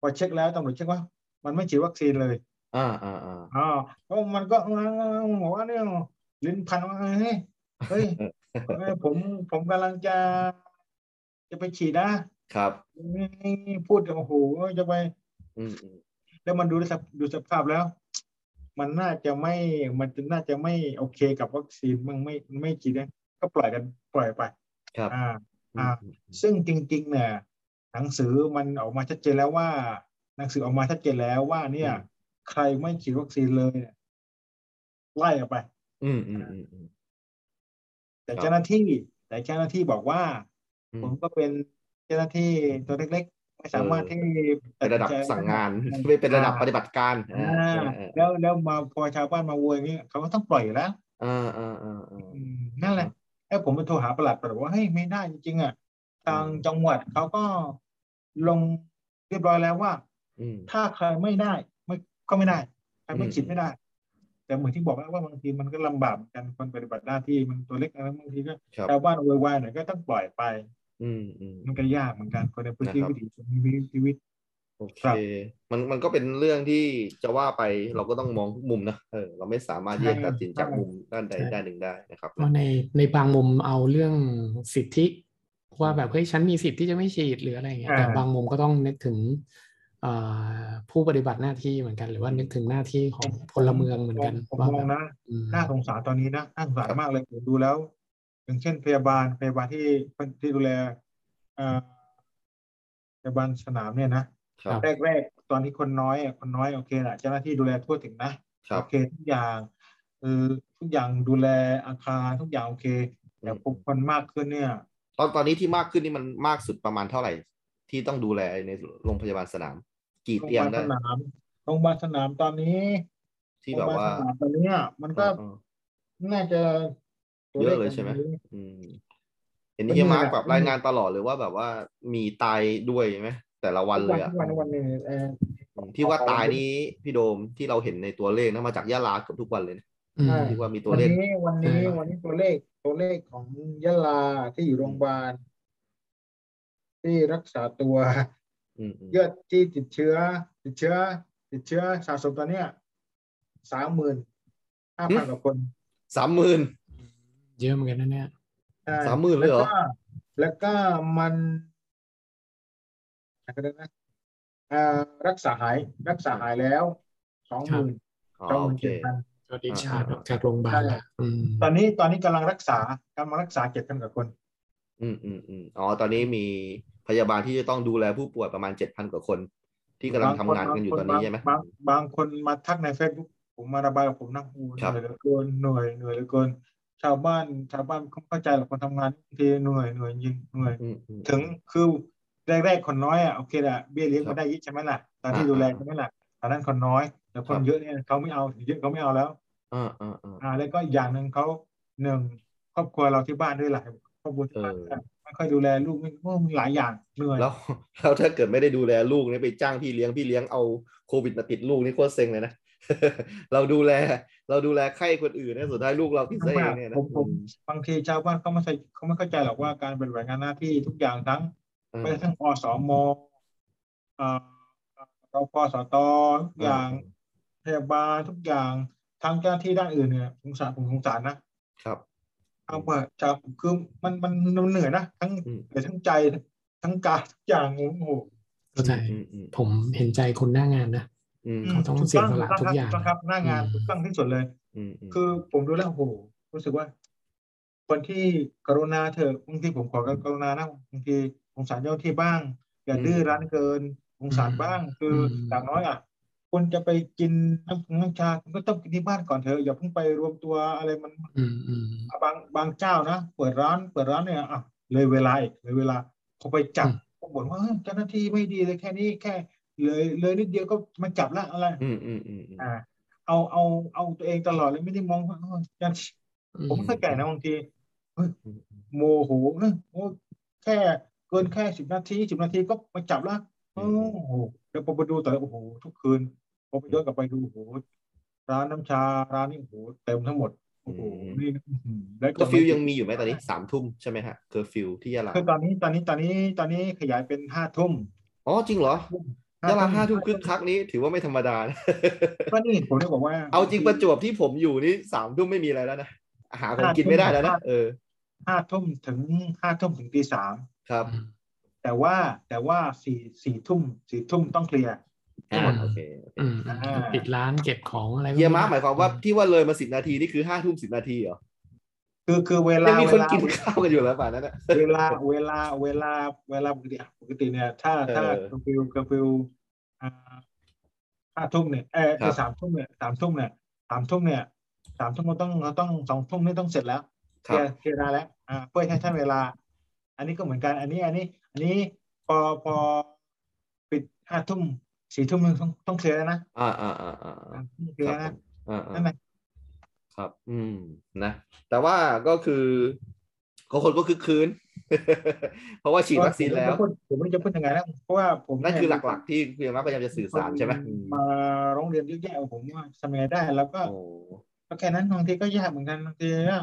พอเช็คแล้วตำรวจเช็คว่า มันไม่ฉีดวัคซีนเลย อ่าอ่าอ่าอ๋อเพราะมันก็บอกว่าเนี่ยลิ้นพันว่าเฮ้ยเฮ้ยเฮ้ยผมผมกำลังจะ จะไปฉีดนะครับพูดโอ้โหจะไป อืมอืมแล้วมันดูสภดูสภาพแล้ว มันน่าจะไม่มันจะน่าจะไม่โอเคกับวัคซีนมันไม่ไม่ฉีดนะก็ปล่อยกันปล่อยไป ครับ อ่าอือ่ามอืมซึ่งจริง ๆ เนี่ย หนังสือมันออกมาชัดเจนแล้วว่า หนังสือออกมาชัดเจนแล้วว่าเนี่ย ใครไม่ฉีดวัคซีนเลยเนี่ยไล่ออกไป อืมอืมอืมอืมแต่ครับเจ้าหน้าที่ แต่เจ้าหน้าที่บอกว่าอืผมมก็เป็นเจ้าหน้าที่ตัวเล็กๆ ไม่สามารถที่เป็นระดับตัสิใจสั่งงานได้ไม่เป็นระดับปฏิบัติการอ่าอ่าอ่าแล้วแล้วมาพอชาวบ้านมาโวยอย่างนี้เขาก็ต้องปล่อยอยู่แล้วอ่าอ่าอ่าอ่าอืมนั่นแหละไอ้ผมไปโทรหาประหลัดประหลัดว่าเฮ้ยไม่ได้จริงๆอะทางอืมจังหวัดเขาก็ลงเรียบร้อยแล้วว่าอืมถ้าใครไม่ได้ไม่ ก็ไม่ได้ใครไม่อืมฉีดไม่ได้ แต่เหมือนที่บอกแล้วว่าบางทีมันก็ลำบากเหมือนกันคนปฏิบัติหน้าที่มันตัวเล็กนะบางทีก็ครับชาวบ้านโวยวายหน่อยก็ต้องปล่อยไปอืมอืมมันก็ยากเหมือนกันคนในพื้นที่นะครับวิถีชีวิตโอเคครับมันมันก็เป็นเรื่องที่จะว่าไปเราก็ต้องมองทุกมุมนะเออเราไม่สามารถที่จะตัดสินจากมุมด้านใดด้านหนึ่งได้นะครับก็ในในบางมุมเอาเรื่องสิทธิว่าแบบเฮ้ยฉันมีสิทธิ์ที่จะไม่ฉีดหรืออะไรอย่างเงี้ยอ่าแต่บางมุมก็ต้องนึกถึงเอ่อ ผู้ปฏิบัติหน้าที่เหมือนกัน หรือว่านึกถึงหน้าที่ของพลเมืองเหมือนกันผมว่าผมมแบองบนะอืมน่าสงสารตอนนี้นะน่าสงสารมากเลยผมดูแล้ว อย่างเช่น พยาบาลพยาบาลที่ที่ดูแลเอ่อพยาบาลสนามเนี่ยนะครับแรกๆตอนที่คนน้อยอะคนน้อยโอเคแหละเจ้าหน้าที่ดูแลทั่วถึงนะครับโอเคทุกอย่างเออทุกอย่างดูแลอาคารทุกอย่างโอเคแต่พอคนมากขึ้นเนี่ย ตอนตอนนี้ที่มากขึ้นนี่มันมากสุดประมาณเท่าไหร่ ที่ต้องดูแลในโรงพยาบาลสนาม กี่โรงพเตียงยาบาลได้สนามโรงพยาบาลสนามตอนนี้ที่แบบว่าโรงพยบลสนามตอนเนี้ยมันก็เออน่าจะตัวเยขอะเลยใช่ไหมตรงนี้อืมเห็นก็นี่นี่มาร์กแหละแบบรายงานตลอดเลยว่าแบบว่ามีตายด้วยไหมแต่ละวันเลยอะทุกวันทุกวันหนึ่งเอออืมที่ว่าตายนี้พี่โดมที่เราเห็นในตัวเลขนะมาจากยะลาเกือบทุกวันเลยนะอืมใช่ที่ว่ามีตัววันเลขนี้วันนี้ใช่วันนี้ตัวเลขตัวเลขของยะลาที่อยู่โรงพยาบาลที่รักษาตัว อืมอืมยอดที่ติดเชื้อ ติดเชื้อ ติดเชื้อสะสมตอนเนี้ยสามหมื่นห้าพันกว่าคนสามหมื่นเยอะเหมือนกันนะเนี่ยใช่สามหมื่นเลยเหรอแวก็แล้วก็มันอะไรก็ได้นะอ่ารักษาหายรักษาหายแล้วสองหมื่นอ๋อสองหโอมื่นเคเจ็ดพันก็ดิชาร์จออกจากโรงพยาบาลละอืมตอนนี้ตอนนี้กำลังรักษากำลังรักษาเจ็ดพันกว่าคน อืมอืมอืมอ๋อตอนนี้มี พยาบาลที่จะต้องดูแลผู้ป่วยประมาณเจ็ดพันกว่าคน ที่กำลังทำงานกันอยู่ตอนนี้ใช่ไหมบางบางคนมาทักในเฟซบุ๊กผมมาระบายกับผมนะโอ้เหครับนื่อยเหลือเกินเหนื่อยเหนื่อยเหลือเกิน ชาวบ้านชาวบ้านเขาเข้าใจหรอกคนทำงานบางทีเหนื่อยเหนื่อยจริงเหนื่อยอืมอืมถึงคือแรกๆคนน้อยอะโอเคแหละเบี้ยเลี้ยงครับก็ได้ยิ่ใช่ไหมล่ะตอนที่อ่าดูแลอ่าใช่ไหมล่ะตอนนั้นคนน้อย แต่คนครับเยอะเนี่ยเขาไม่เอาถึงเยอะเขาไม่เอาแล้วอ่าอ่าอ่าอ่าแล้วก็อีกอย่างหนึ่งเขาหนึ่งครอบครัวเราที่บ้านด้วยหลายครอบครัวที่บ้านเออ ไม่ค่อยดูแลลูกไม่ไม่หลายอย่างเหนื่อยแล้วแล้วถ้าเกิดไม่ได้ดูแลลูกเนี่ยไปจ้างพี่เลี้ยงพี่เลี้ยงเอาโควิดมาติดลูกนี่โคตรเซ็งเลยนะเราดูแลเราดูแลไข้คนอื่นเนี่ยสุดท้ายลูกเราติดซะเองเนี่ยนะผมผมบางทีชาวบ้านเขาไม่ใช่เขาไม่เข้าใจหรอกว่าการปฏิบัติงานหน้าที่ทุกอย่างทั้งอืมไปทั้งอสมอ่ารพสตทุกอย่างพยาบาลทุกอย่างทั้งเจ้าหน้าที่ด้านอื่นเนี่ยสงสารผมสงสารนะครับ เอามาจากคือมันมันมันเหนื่อยนะทั้งอืมเหนื่อยทั้งใจทั้งกายทุกอย่างโอ้โหเข้าใจอืมอืมผมเห็นใจคนหน้างานนะอืมเขาต้องถูเสียสละถูทุกอย่างถูต้ครับหน้างานอืมถูกต้องที่สุดเลยอืมอืมคือผมดูแล้วโอ้โหรู้สึกว่า คนที่กรุณาเถอะบางทีผมขอกรุณานะบางทีสงสารเจ้าหน้าที่บ้าง อย่าดื้อรั้นเกินสงสารบ้าง คืออมอย่างน้อยอะ คุณจะไปกินน้ำน้ำชาคุณก็ต้องกินที่บ้านก่อนเถอะอย่าเพิ่งไปรวมตัวอะไรมันอืมอืมบางบางเจ้านะเปิดร้านเปิดร้านเนี่ยอะเลยเวลาอีกเลยเวลาเขาไปจับอืมเขาบ่นว่าเฮ้ยเจ้าหน้าที่ไม่ดีเลยแค่นี้แค่ เลยเลยนิดเดียวก็มันจับแล้วอะไรอืมอืมอืมอืมอ่า เอาเอาเอาตัวเองตลอดเลยไม่ได้มองว่าเออยังผมไม่เข้าใจนะบางทีเฮ้ยอืมโมโหเฮ้ยโอ้แค่เกินแค่สิบนาทีสิบนาทีก็มาจับแล้วโอ้โหแล้วพอไปดูแต่ละโอ้โหทุกคืน พอไปย้อนกลับไปดูโอ้โหร้านน้ำชาร้านนี้โอ้โหเต็มทั้งหมดโอ้โหนี่อื้อหือแล้วเคอร์ฟิวยังมีอยู่ไหมตอนนี้สามทุ่มใช่ไหมฮะเคอร์ฟิวที่ยะลาคือตอนนี้ตอนนี้ตอนนี้ตอนนี้ขยายเป็นห้าทุ่มอ๋อจริงเหรอยะลาห้าทุ่มคึกคักนี้ถือว่าไม่ธรรมดานะก็นี่ผมได้บอกว่า เอาจริงประจวบที่ผมอยู่นี่สามทุ่มไม่มีอะไรแล้วนะหาของกินไม่ได้แล้วนะเออห้าทุ่มถึงห้าทุ่มถึงตีสามครับ แต่ว่าแต่ว่าสี่สี่ทุ่มสี่ทุ่มต้องเคลียร์ อ่าโอเคโอเคอืมอืมอ่าปิดร้านเก็บของอะไรเฮียมาร์คหมายความว่าที่ว่าเลยมาสิบนาทีนี่คือห้าทุ่มสิบนาทีเหรอคือคือเวลายังมีคนเวลากินข้าวกันอยู่แล้วป่านนั้นนะเวลาเวลาเวลาเวลาปกติอะปกติเนี่ย ถ้าถ้าเออเคอร์ฟิวเคอร์ฟิวอ่าห้าทุ่มเนี่ยเออครับสามทุ่มเนี่ยสามทุ่มเนี่ยสามทุ่มเนี่ยสามทุ่มเราต้องเราต้องสองทุ่มนี่ต้องเสร็จแล้วคเครัลีบยร์เคลียร์ได้แล้วอ่าเพื่อให้ท่านเวลา อันนี้ก็เหมือนกัน อันนี้อันนี้ อันนี้พอพอปิดห้าทุ่ม สี่ทุ่มต้องต้องเคลียร์แล้วนะอ่าอ่าอ่าอ่าอ่าอ่าต้องเคลียร์ครันะบผมอ่านั่นแหอ่าละครับ อืมนะ แต่ว่าก็คือก็คนก็คือคืน เพราะว่าฉีดวัคซีนแล้ว ผมผมไม่รู้จะพูดยังไงนะเพราะว่าผมนั่นคือเยหลักๆ ที่เพียงมาพยายามจะสื่อสารใช่ไหมอืมมาร้องเรียนเยอะแยะผมว่าทำยังไงได้ แล้วก็โอ้ก็แค่นั้นบางทีก็ยากเหมือนกันบางทีเนี่ย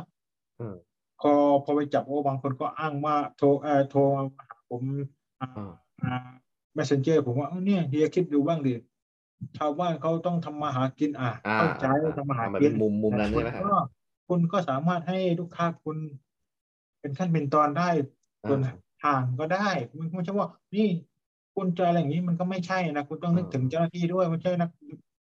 อืมพอพอไปจับโอ้บางคนก็อ้างว่าโทรเอ่อโทรมาหาผมอ่าอ่าอ่า messenger ผมว่าเออเนี่ยเฮียคิดดูบ้างดิชาวบ้านเขาต้องทำมาหากินอะอ่าเข้าใจอ่าทำมาหาทำมากิเป็นนมุมมุมนั้นแต่ใช่ไหมคุณก็คุณก็สามารถให้ลูกค้าคุณ เป็นขั้นเป็นตอนได้ส่วนอ่าทางก็ได้มันไม่ใช่ว่า นี่คุณจะอะไรอย่างนี้มันก็ไม่ใช่นะคุณต้องนึกอ่าถึงเจ้าหน้าที่ด้วยไม่ใช่นะ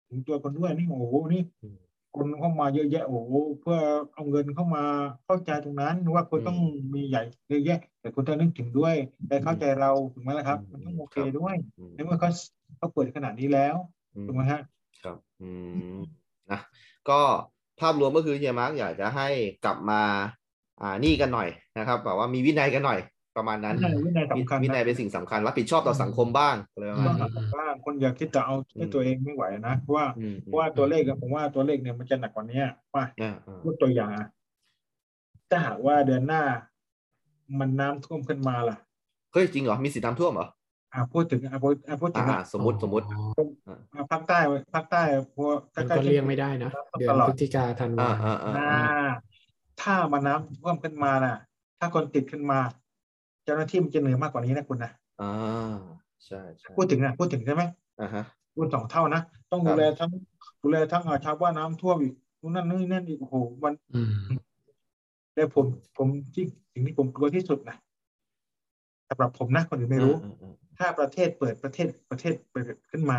ถึงตัวคนด้วยนี่โอ้โหนี่อืม คนเข้ามาเยอะแยะโอ้โหเพื่อเอาเงินเข้ามาเข้าใจตรงนั้นว่าคุณอืมต้องมีใหญ่เยอะแยะ แต่คุณต้องนึกถึงด้วยแต่เข้าใจเราถูกไหมล่ะครับอืมมันต้องโอเคครับด้วยอืมในเมื่อเขาเขาเปิดขนาดนี้แล้วอืมถูกไหมฮะครับอืมนะก็ภาพรวมก็คือเฮียมาร์กอยากจะให้กลับมาอ่านี่กันหน่อยนะครับแบบว่ามีวินัยกันหน่อย ประมาณนั้นวินัยวินัยสำคัญวินัยนะเป็นสิ่งสำคัญรับผิดชอบต่อสังคมบ้างอะไรประต้มาอณงนี้หาว่าคนอยากคิดจะเอาด้วยตัวเองไม่ไหวนะเพราะว่าอืมเพราะว่าตัวเลขอะผมว่าตัวเลขเนี่ยมันจะหนักกว่านี้ว่าอ่าอ่ายกตัวอย่างอะถ้าหากว่าเดือนหน้า มันน้ำท่วมขึ้นมาล่ะเฮ้ยจริงเหรอมีสิทธิ์น้ำท่วมเหรออ่าพูดถึงอ่าพูดอ่าพูดถึงอ่าอะสมมติสมมติอ๋ออ่าภาคใต้ภาคใต้พวกมันใกล้ก็ๆเลี่ยงไม่ได้นะเดือนตลอพดฤศจิกาธันวาอ่าอ่าอ่าอ่าถ้ามันน้ำท่วมขึ้นมาน่ะ ถ้าคนติดขึ้นมาเจ้าหน้าที่มันจะเหนื่อยมากกว่านี้นะคุณนะอ่าใช่ใช่พูดถึงนะพูดถึงใช่ไหมอ่าฮะพูดสองเท่านะต้องครัดูบแลทั้งดูแลทั้งอ่าชาวบ้านน้ำท่วมอีกนู่นนั่นนี่นั่นอีกโอ้โหมันอืมแต่ผมผมที่สิ่งที่ผมกลัวที่สุดนะสำหรับผมนะคนอื่นไม่รู้อืมอืมถ้าประเทศเปิดประเทศประเทศเปิดขึ้นมา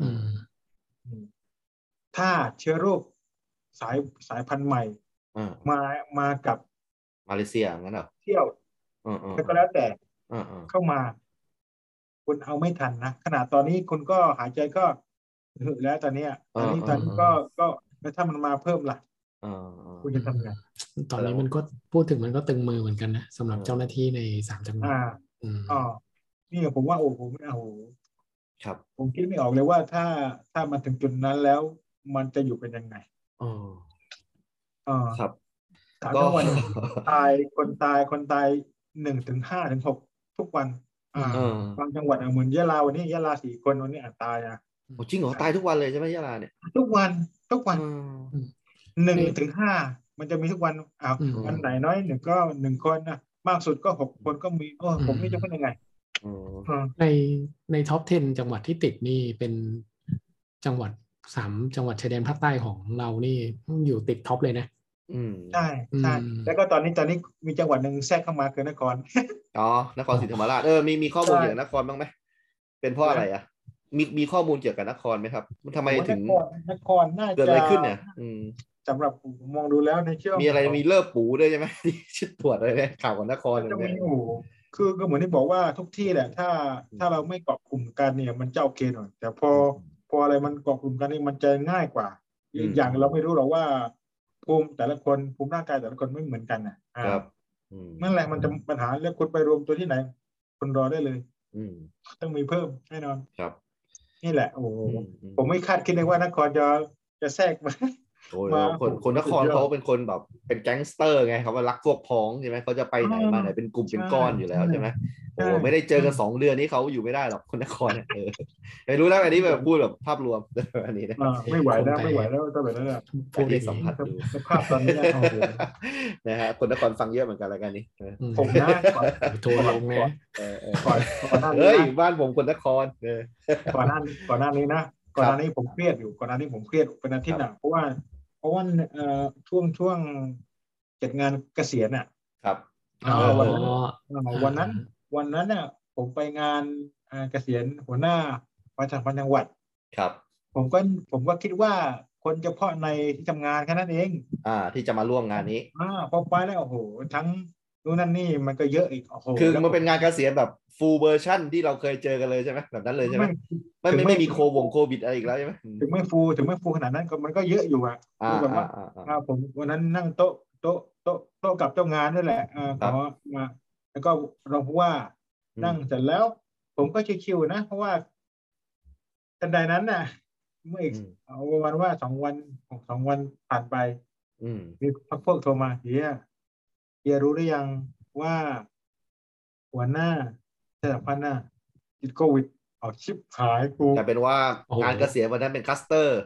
อืมถ้าเชื้อโรคสายสายพันธุ์ใหม่อ่ามามากับมาเลเซียงั้นเหรอเที่ยวอืมอืม แล้วก็แล้วแต่อืมอืมเข้ามา คุณเอาไม่ทันนะขนาดตอนนี้คุณก็หายใจก็หึแล้วตอนเนี้ยตอนนี้ตอนนี้ก็ก็แล้วถ้ามันมาเพิ่มล่ะอ่าอ่าคุณจะทำไงตอนนี้มันก็พูดถึงมันก็ตึงมือเหมือนกันนะสำหรับเจ้าหน้าที่ในสามจังหวัดอ่าอืมอ๋อนี่ผมว่าโอ้โหไม่เอาครับ ผมคิดไม่ออกเลยว่าถ้าถ้ามันถึงจุดนั้นแล้ว มันจะอยู่เป็นยังไงอ๋ออ๋อครับสามก็จังหวัดตายคนตายคนตาย หนึ่งถึงห้าถึงหกทุกวัน อ่าเออบางจังหวัดอะเหมือนยะลาวันนี้ยะลาสี่คนวันนี้อะตายอะโอ้จริงเหรอตายทุกวันเลยใช่ไหมยะลาเนี่ย ทุกวันทุกวันอืมหนึ่งถึงห้ามันจะมีทุกวันอ้าวอืมวันไหนน้อยหนึ่งก็หนึ่งคนนะมากสุดก็หกคนก็มีโอ้ผมไม่รู้จะพูดยังไงอืมอ่าในในท็อป 10 จังหวัดที่ติดนี่เป็นจังหวัดสามจังหวัดชายแดนภาคใต้ของเรานี่อยู่ติดท็อปเลยนะ อืมใช่ใช่อืมแล้วก็ตอนนี้ตอนนี้มีจังหวัดหนึ่งแทรกเข้ามาคือนครอ๋อนครศรีธรรมราชเออมีมีข้อมูลใช่เกี่ยวกับนครบ้างไหมเป็นเพราะอะไรอะมีมีข้อมูลเกี่ยวกับนครไหมครับ มันทำไมถึงนครนครน่าจะเกิดอะไรขึ้นเนี่ยอืมสำหรับผมมองดูแล้วในช่วงมีอะไรมีเลิกปูด้วยใช่ไหมที่ชื่อตรวจอะไรเนี่ยข่าวของนครจะเนี่ยมีอยู่คือก็เหมือนที่บอกว่าทุกที่แหละ ถ้าถ้าเราไม่เกาะกลุ่มกันเนี่ยมันจะโอเคหน่อยแต่พอพออะไรมันเกาะกลุ่มกันนี่มันจะง่ายกว่าอีกอย่างเราไม่รู้หรอกว่า ภูมิแต่ละคนภูมิร่างกายแต่ละคนไม่เหมือนกันนะอ่าครับอืมนั่นแหละมันจะปัญหาแล้วคุณไปรวมตัวที่ไหนคุณรอได้เลย อืมต้องมีเพิ่มแน่นอนครับ นี่แหละ โอ้โหอืมอืมผมไม่คาดคิดเลยว่านครจะจะแทรกมา โอ้ยมาคนคนนครสุดยอดเขาเป็นคนแบบเป็นแก๊งสเตอร์ไงเขาว่ารักพวกพ้องใช่ไหมเขาจะไปไหนมาไหนเป็นกลุ่มเป็นก้อนอยู่แล้วใช่ไหมใช่โอ้ไม่ได้เจอกันสองเดือนนี้เขาอยู่ไม่ได้หรอกคนนครเนี่ยเออไม่รู้แล้วอันนี้แบบพูดแบบภาพรวมอันนี้นะอ่าไม่ไหวแล้วคนไทยไม่ไหวแล้วตั้งแต่นั้นแหละพูดที่อย่างสัมนี้ผัสดูสภาพตอนนี้โอ้โหนะฮะคนนครฟังเยอะเหมือนกันรายการนี้เอออืมผมนะก่อนทัวร์ลงนะเออเออก่อนก่อนหน้านี้เฮ้ยนะบ้านผมคนนครเออก่อนหน้าก่อนหน้านี้นะก่อนหน้านี้ผมเครียดอยู่ก่อนหน้านี้ผมเครียดเป็นอาทิตย์อะเพราะว่า เพราะว่าเอ่อช่วงช่วงจัดงานเกษียณอะ ครับอ๋อเออวันนั้นอ่าวันนั้นวันนั้นเนี่ยผมไปงานอ่าเกษียณหัวหน้าประชาพันธ์จังหวัด ครับ ผมก็ผมก็คิดว่าคนเฉพาะในที่ทำงานแค่นั้นเอง อ่า ที่จะมาร่วมงานนี้ อ่าพอไปแล้วโอ้โหทั้ง นู่นนั่นนี่มันก็เยอะอีกโอ้โหคือแล้วมันเป็นงานเกษียณแบบ full version ที่เราเคยเจอกันเลยใช่ไหมแบบนั้นเลยใช่ไหมไม่ไม่ถึไม่งไม่มีโควงโควิดอะไรอีกแล้วใช่ไหมอืมถึงไม่ฟูถึงไม่ฟูขนาดนั้นก็มันก็เยอะอยู่อะอ่าคือแบบอ่าว่าอ่าอ่าอ่าผมวันนั้นนั่งโต๊ะโต๊ะโต๊ะโต๊ะกับเจ้างานด้วยแหละอ่าขครัอบมาแล้วก็รองผู้ว่าอืมนั่งเสร็จแล้ว ผมก็ชิวๆนะ เพราะว่าทันใดนั้นน่ะ เมื่ออีกอืมเอาประมาณว่าสองวันสองวันผ่านไปอืมมีพักพวกโทรมาเฮีย เฮียรู้หรือยังว่าหัวหน้าสถาพันธ์น่ะติดโควิดเอาชิปหายกูแต่เป็นว่าโอ้โหงานเกษียณวันนั้นเป็นคัสเตอร์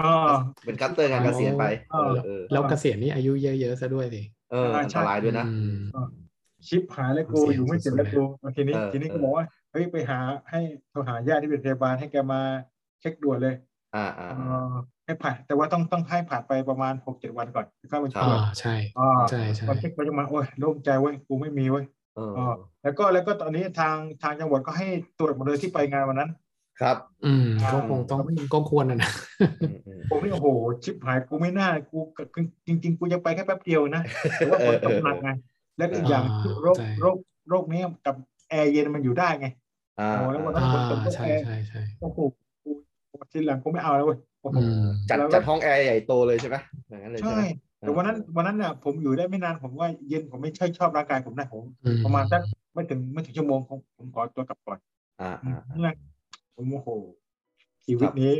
อ่าเป็นคัสเตอร์งานเกษียณไปอ๋เอออเออแล้วเกษียณนี่อายุเยอะๆซะด้วยสิเอออ่าอันใช่ตรายด้วยนะอืมชิปหายแล้วกูเสียอยู่ไม่เสร็จแล้วสุกูดทีนี้เออทีนี้เออก็บอกว่าเฮ้ยไปหาให้โทรหาญาติที่เป็นพยาบาลให้แกมาเช็คด่วนเลย อ่าอ่าเออ ให้ผ่านแต่ว่าต้องต้องให้ผ่านไปประมาณหกเจ็ดวันก่อนเข้ามาครับตรวจอ่าใช่อ่าใช่ใช่พอเช็คไปจะมาโอ้ยโล่งใจเว้ยกูไม่มีเว้ยเอออ๋อแล้วก็แล้วก็ตอนนี้ทางทางจังหวัดก็ให้ตรวจหมดเลยที่ไปงานวันนั้น ครับ อืมอ่าก็คงต้องก็ควรนะนะอืมอืมผมนี่โอ้โหชิปหายกูไม่น่ากูจริงจริงๆกูจะไปแค่แป๊บเดียวนะแต่ว่าฝนตกหนักไงแล้วก็อีกอย่างอ่าโรคใช่โรคโรคนี้กับแอร์เย็นมันอยู่ได้ไงอ่าโอ้แล้ววันนั้อ่านฝนตกใช่ใช่ใช่โอ้โหกูทีหลังกูไม่เอาแล้วเว้ยโอ้โหอืม จัดแล้วก็จัดห้องแอร์ใหญ่โตเลยใช่ไหมอย่างนั้นเลยใช่ใช่ไหมแต่วันนั้นวันนั้นน่ะผมอยู่ได้ไม่นานผมว่าเย็นผมไม่ใช่ชอบร่างกายผมนะผมอืมประมาณสักไม่ถึงไม่ถึงชั่วโมงผมผมขอตัวกลับก่อนอ่าอ่าเนี่ยผมโอ้โหชีวิตนี้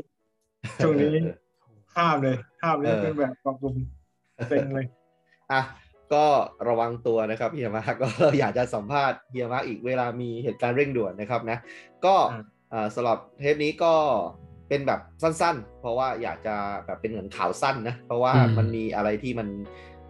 ช่วงนี้ห้ามเลยห้ามเลยเออเป็นแบบปรับปรุงเซ็งเลยอะก็ระวังตัวนะครับเฮียมาร์กก็อยากจะสัมภาษณ์เฮียมาร์กอีกเวลามีเหตุการณ์เร่งด่วนนะครับนะ ก็อ่าอ่าสำหรับเทปนี้ก็ เป็นแบบสั้นๆ เพราะว่าอยากจะแบบเป็นเหมือนข่าวสั้นนะ เพราะว่าอืมมันมีอะไรที่มัน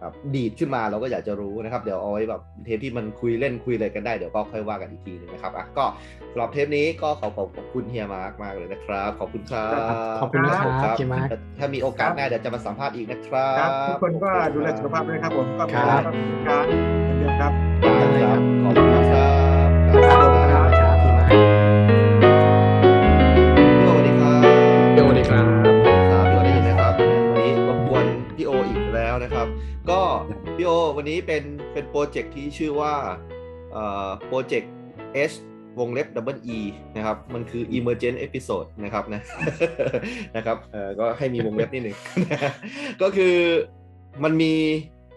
แบบดีดขึ้นมาเราก็อยากจะรู้นะครับ เดี๋ยวเอาไว้แบบเทปที่มันคุยเล่นคุยอะไรกันได้เดี๋ยวก็ค่อยว่ากันอีกทีหนึงนะครับอะก็สำหรับเทปนี้ก็ขอขอบคุณเฮียมาร์กมากเลยนะครับ ขอบคุณครับขอบคุณนะครับครับเฮียมาร์คถ้ามีโอกาสหน้าเดี๋ยวจะมาสัมภาษณ์อีกนะครับครับทุกคนก็ดูแลสุขภาพด้วยนะครับผมก็ครัขบอการเหมือนเดิมครับได้ครับขอบคุณครับครับ พี่โอวันนี้เป็นเป็นโปรเจกต์ที่ชื่อว่าเอ่อโปรเจกต์ H วงเล็บ double E นะครับ มันคือ emergent episode นะครับนะนะครับเอ่อก็ให้มีวงเล็บนิดหนึ่งก็คือมันมี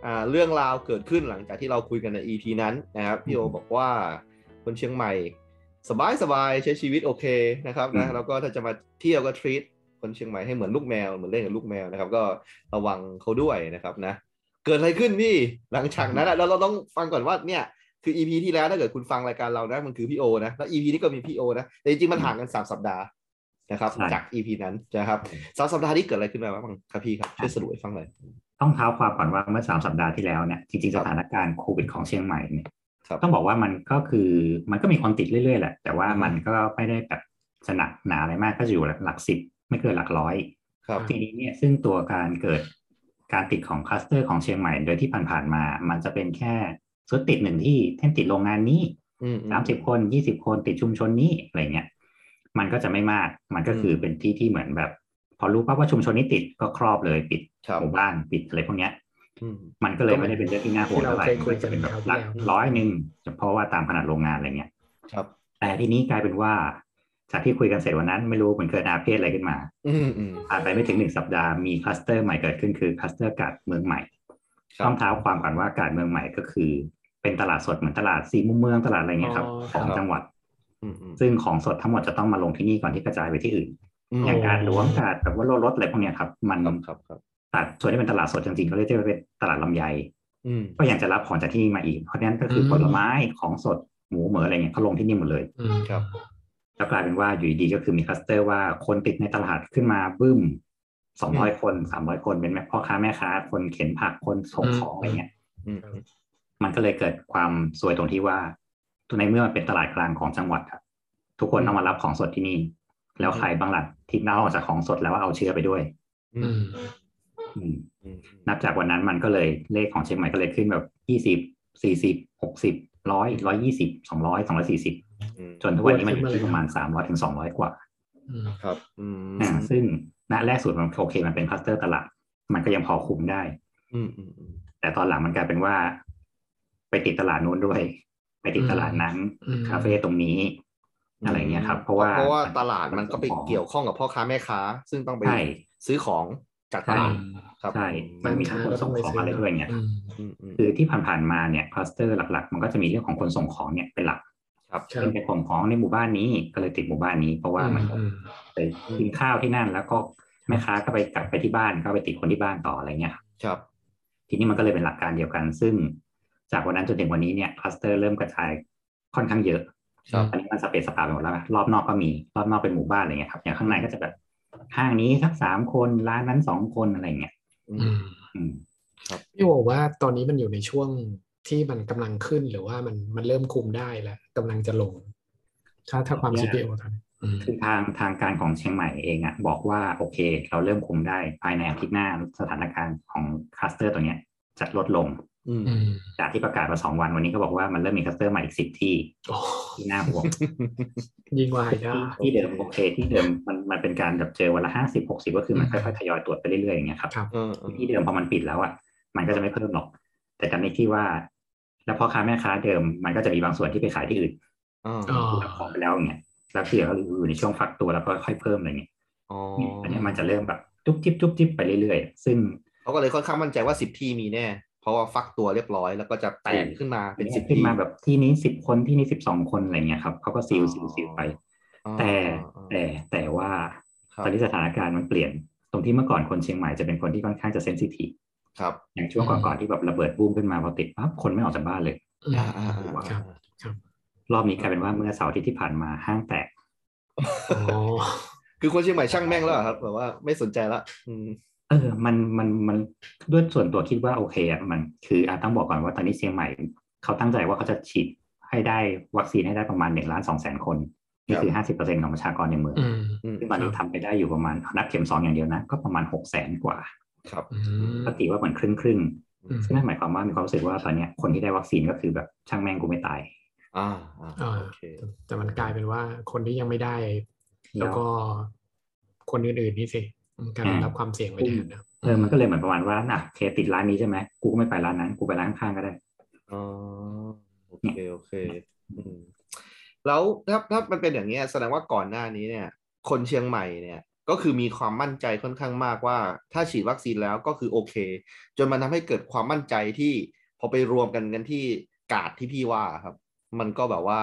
อ่าเรื่องราวเกิดขึ้นหลังจากที่เราคุยกันใน EP นั้นนะครับพี่โอบอกว่าคนเชียงใหม่ สบายสบายใช้ชีวิตโอเคนะครับนะอืมแล้วก็ถ้าจะมาเที่ยวก็ทรีตคนเชียงใหม่ให้เหมือนลูกแมวเหมือนเล่นกับลูกแมวนะครับ ก็ระวังเขาด้วยนะครับนะ เกิดอะไรขึ้นพี่หลังจากนั้นอะแล้วเราต้องฟังก่อนว่าเนี่ยคือ EP ที่แล้วถ้าเกิดคุณฟังรายการเรานะมันคือพี่โอนะแล้ว EP นี้ก็มีพี่โอนะแต่จริงๆมันห่างกันสามสัปดาห์นะครับใช่จาก EP นั้นนะครับสามสัปดาห์นี้เกิดอะไรขึ้นมาบ้างครับพี่ครับช่วยสรุปให้ฟังหน่อยต้องเท้าความก่อนว่าเมื่อสามสัปดาห์ที่แล้วเนี่ยจริงๆครัสบถานการณ์โควิดของเชียงใหม่เนี่ยครับต้องบอกว่ามันก็คือมันก็มีคนติดเรื่อยๆแหละ แต่ว่าอืมมันก็ไม่ได้แบบสนักหนาอะไรมากก็จะอยู่หลักสิบไม่เกินหลักร้อยครับทีนี้เนี่ยซึ่งตัวการเกิด การติดของคลัสเตอร์ของเชียงใหม่โดยที่ผ่านๆมา มันจะเป็นแค่สุดติดหนึ่งที่เช่นติดโรงงานนี้อืมสามสิบคนยี่สิบคนติดชุมชนนี้อะไรเงี้ย มันก็จะไม่มาก มันก็คือเป็นที่ที่เหมือนแบบ พอรู้ปั๊บว่าชุมชนนี้ติดก็ครอบเลยปิดครับหมู่บ้านปิดอะไรพวกเนี้ยอืมมันก็เลยไม่ได้เป็นเรื่องที่น่าห่วงเท่าไหร่ที่เราเคยคุยกันจะเป็นแบบคราวที่หลักแล้วร้อยหนึ่งเพราะว่าตามขนาดโรงงานอะไรเงี้ยครับ แต่ทีนี้กลายเป็นว่า จากที่คุยกันเสร็จวันนั้นไม่รู้มันเกิดอาเพศอะไรขึ้นมาอืมอืมผ่านไปไม่ถึงหนึ่งสัปดาห์มีคลัสเตอร์ใหม่เกิดขึ้นคือคลัสเตอร์กาดเมืองใหม่ครัต้บองเท้าความก่อนว่ากาดเมืองใหม่ก็คือ เป็นตลาดสดเหมือนตลาดซีมุมเมืองตลาดอะไรเงี้ยครับอ๋อของครับจังหวัดอืมอืมซึ่งของสดทั้งหมดจะต้องมาลงที่นี่ก่อนที่กระจายไปที่อื่นมอย่างการหลวงกาดแบบว่าโลรถอะไรพวกเนี้ยครับ มันครับครับครับตลาดส่วนที่เป็นตลาดสดจริงๆก็เรียกว่าเป็นตลาดลำไยอืมก็ยังจะรับของจากที่นี่มาอีก เพราะฉะนั้นก็คืออมผลไม้ของสดหมูเหมืออะไรเงี้ยเขาลงที่นี่หมดเลยอืมครับ แล้วกลายเป็นว่าอยู่ดีๆก็คือมีคลัสเตอร์ว่าคนติดในตลาดขึ้นมาบึ้มสองร้อยคนสามร้อยคนเป็นแม่พ่อค้าแม่ค้า คนเข็นผักคนส่งของอะไรเงี้ยอืมมันก็เลยเกิดความซวยตรงที่ว่าในเมื่อมันเป็นตลาดกลางของจังหวัดครับทุกคนต้องมารับของสดที่นี่ แล้วใครบ้างล่ะที่นอกจากของสดแล้วเอาเชื้อไปด้วยอือืมมอืมอืมนับจากวันนั้นมันก็เลยเลขของเชียงใหม่ก็เลยขึ้นแบบยี่สิบสี่สิบหกสิบร้อยร้อยยี่สิบสองร้อยสองร้อยสี่สิบอืม จนทุกวันนี้มันอยู่ที่ประมาณสามร้อยถึงสองร้อยกว่าอืมครับอืมอ่าซึ่งณแรกสุดมันโอเค มันเป็นคลัสเตอร์ตลาด มันก็ยังพอคุมได้ อืมอืมอืมแต่ตอนหลังมันกลายเป็นว่า ไปติดตลาดนู้นด้วย ไปติดตลาดนั้นอืมคาเฟ่ตรงนี้ อะไรเงี้ยครับ เพราะว่าเพราะว่าตลาดมันก็ไปเกี่ยวข้องกับพ่อค้าแม่ค้า ซึ่งต้องไปใช่ซื้อของจากตลาดครับใช่ มันมีทั้งคนส่งของอะไรด้วยเนี่ยอืมอืมอืมคือที่ผ่านๆมาเนี่ยคลัสเตอร์หลัก ๆ มันก็จะมีเรื่องของคนส่งของเนี่ยเป็นหลัก ครับครับเป็นไปส่งของในหมู่บ้านนี้ก็เลยติดหมู่บ้านนี้ เพราะว่ามันอืมไปกินข้าวที่นั่น แล้วก็แม่ค้าก็ไปกลับไปที่บ้านก็ไปติดคนที่บ้านต่ออะไรเงี้ยครับครับ ทีนี้มันก็เลยเป็นหลักการเดียวกัน ซึ่งจากวันนั้นจนถึงวันนี้เนี่ยคลัสเตอร์เริ่มกระจายค่อนข้างเยอะครับตอนนี้มันสเปซสปาไปหมดแล้วนะรอบนอกก็มีรอบนอกเป็นหมู่บ้านอะไรเงี้ยครับอย่างข้างในก็จะแบบห้างนี้สักสามคนร้านนั้นสองคนอะไรเงี้ยอือืมมอืมพี่บอกว่าตอนนี้มันอยู่ในช่วง ที่มันกำลังขึ้นหรือว่ามันมันเริ่มคุมได้แล้วกำลังจะลง ถ้าถ้าความคิดพี่โอตอนนี้อืมคือทางทางการของเชียงใหม่เองอะบอกว่าโอเค เราเริ่มคุมได้ภายในอาทิตย์หน้าสถานการณ์ของคลัสเตอร์ตัวเนี้ยจะลดลงอืมอืมจากที่ประกาศมาสองวันวันนี้ก็บอกว่ามันเริ่มมีคลัสเตอร์ใหม่อีกสิบที่โอ้ที่น่าห่วงยิงวายได้ที่เดิมโอเคที่เดิมมันมันเป็นการแบบเจอวันละห้าสิบหกสิบก็คือมันค่อยๆทยอยตรวจไปเรื่อยๆอย่างเงี้ยครับครับเออเออที่เดิมพอมันปิดแล้วอะมันก็จะไม่เพิ่มหรอก แต่จำในที่ว่า แล้วพ่อค้าแม่ค้าเดิมมันก็จะมีบางส่วนที่ไปขายที่อื่นอ๋ออ๋อรับของไปแล้วอย่างเงี้ยแล้วที่เหลือก็อยู่ในช่วงฟักตัวแล้วก็ค่อยเพิ่มอะไรเงี้ยอ๋ออันเนี้ยมันจะเริ่มแบบจุ๊บจิ๊บจุ๊บจิ๊บไปเรื่อยๆ ซึ่งเขาก็เลยค่อนข้างมั่นใจว่าสิบที่มีแน่ เพราะว่าฟักตัวเรียบร้อยแล้วก็จะแตกขึ้นมาเป็นสิบขึ้นที่มาแบบที่นี้สิบคนที่นี้สิบสองคนอะไรเงี้ยครับเขาก็ซีลซีลซีลไปอ๋อแต่อ๋อแต่แต่ว่าครับตอนนี้สถานการณ์มันเปลี่ยน ตรงที่เมื่อก่อนคนเชียงใหม่จะเป็นคนที่ค่อนข้างจะเซนซิทีฟ ครับอย่างช่วงก่อนๆที่แบบระเบิดบูมขึ้นมาพอติดปั๊บคนไม่ออกจากบ้านเลยอืมอ่าอ่าอ่าครับครับรอบนี้กลายเป็นว่าเมื่อเสาร์อาทิตย์ที่ผ่านมาห้างแตกอ๋อคือคนเชียงใหม่ช่างแม่งแล้วเหรอครับแบบว่าไม่สนใจละอืมเออมันมันมันด้วยส่วนตัวคิดว่าโอเคอะมันคืออะต้องบอกก่อนว่าตอนนี้เชียงใหม่ เขาตั้งใจว่าเขาจะฉีดให้ได้วัคซีนให้ได้ประมาณหนึ่งล้านสองแสนคนนี่คือห้าสิบเปอร์เซ็นของประชากรในเมืองอืมอืมซึ่งตอนนี้ทำไปได้อยู่ประมาณนับเข็มสองอย่างเดียวนะ ก็ประมาณหกแสนกว่า ครับอืมปกติว่าเหมือนครึ่งครึ่งอืมๆซึ่งนั่นหมายความว่ามีความรู้สึกว่าตอนเนี้ยคนที่ได้วัคซีนก็คือแบบช่างแม่งกูไม่ตาย อ่าอ่าอ่าโอเคแต่มันกลายเป็นว่าคนที่ยังไม่ได้ แล้วก็คนอื่นๆนี่สิมันกลายเป็นรับความเสี่ยงไปแทนนะเออมันก็เลยเหมือนประมาณว่าน่ะโอเคติดร้านนี้ใช่ไหมกูก็ไม่ไปร้านนั้น กูไปร้านข้างๆก็ได้อ๋อโอเคโอเคอืมแล้วถ้าถ้ามันเป็นอย่างเงี้ยแสดงว่าก่อนหน้านี้เนี่ย คนเชียงใหม่เนี่ย ก็คือมีความมั่นใจค่อนข้างมากว่า ถ้าฉีดวัคซีนแล้วก็คือโอเค จนมันทำให้เกิดความมั่นใจที่พอไปรวมกันกันที่กาดที่พี่ว่าครับ มันก็แบบว่า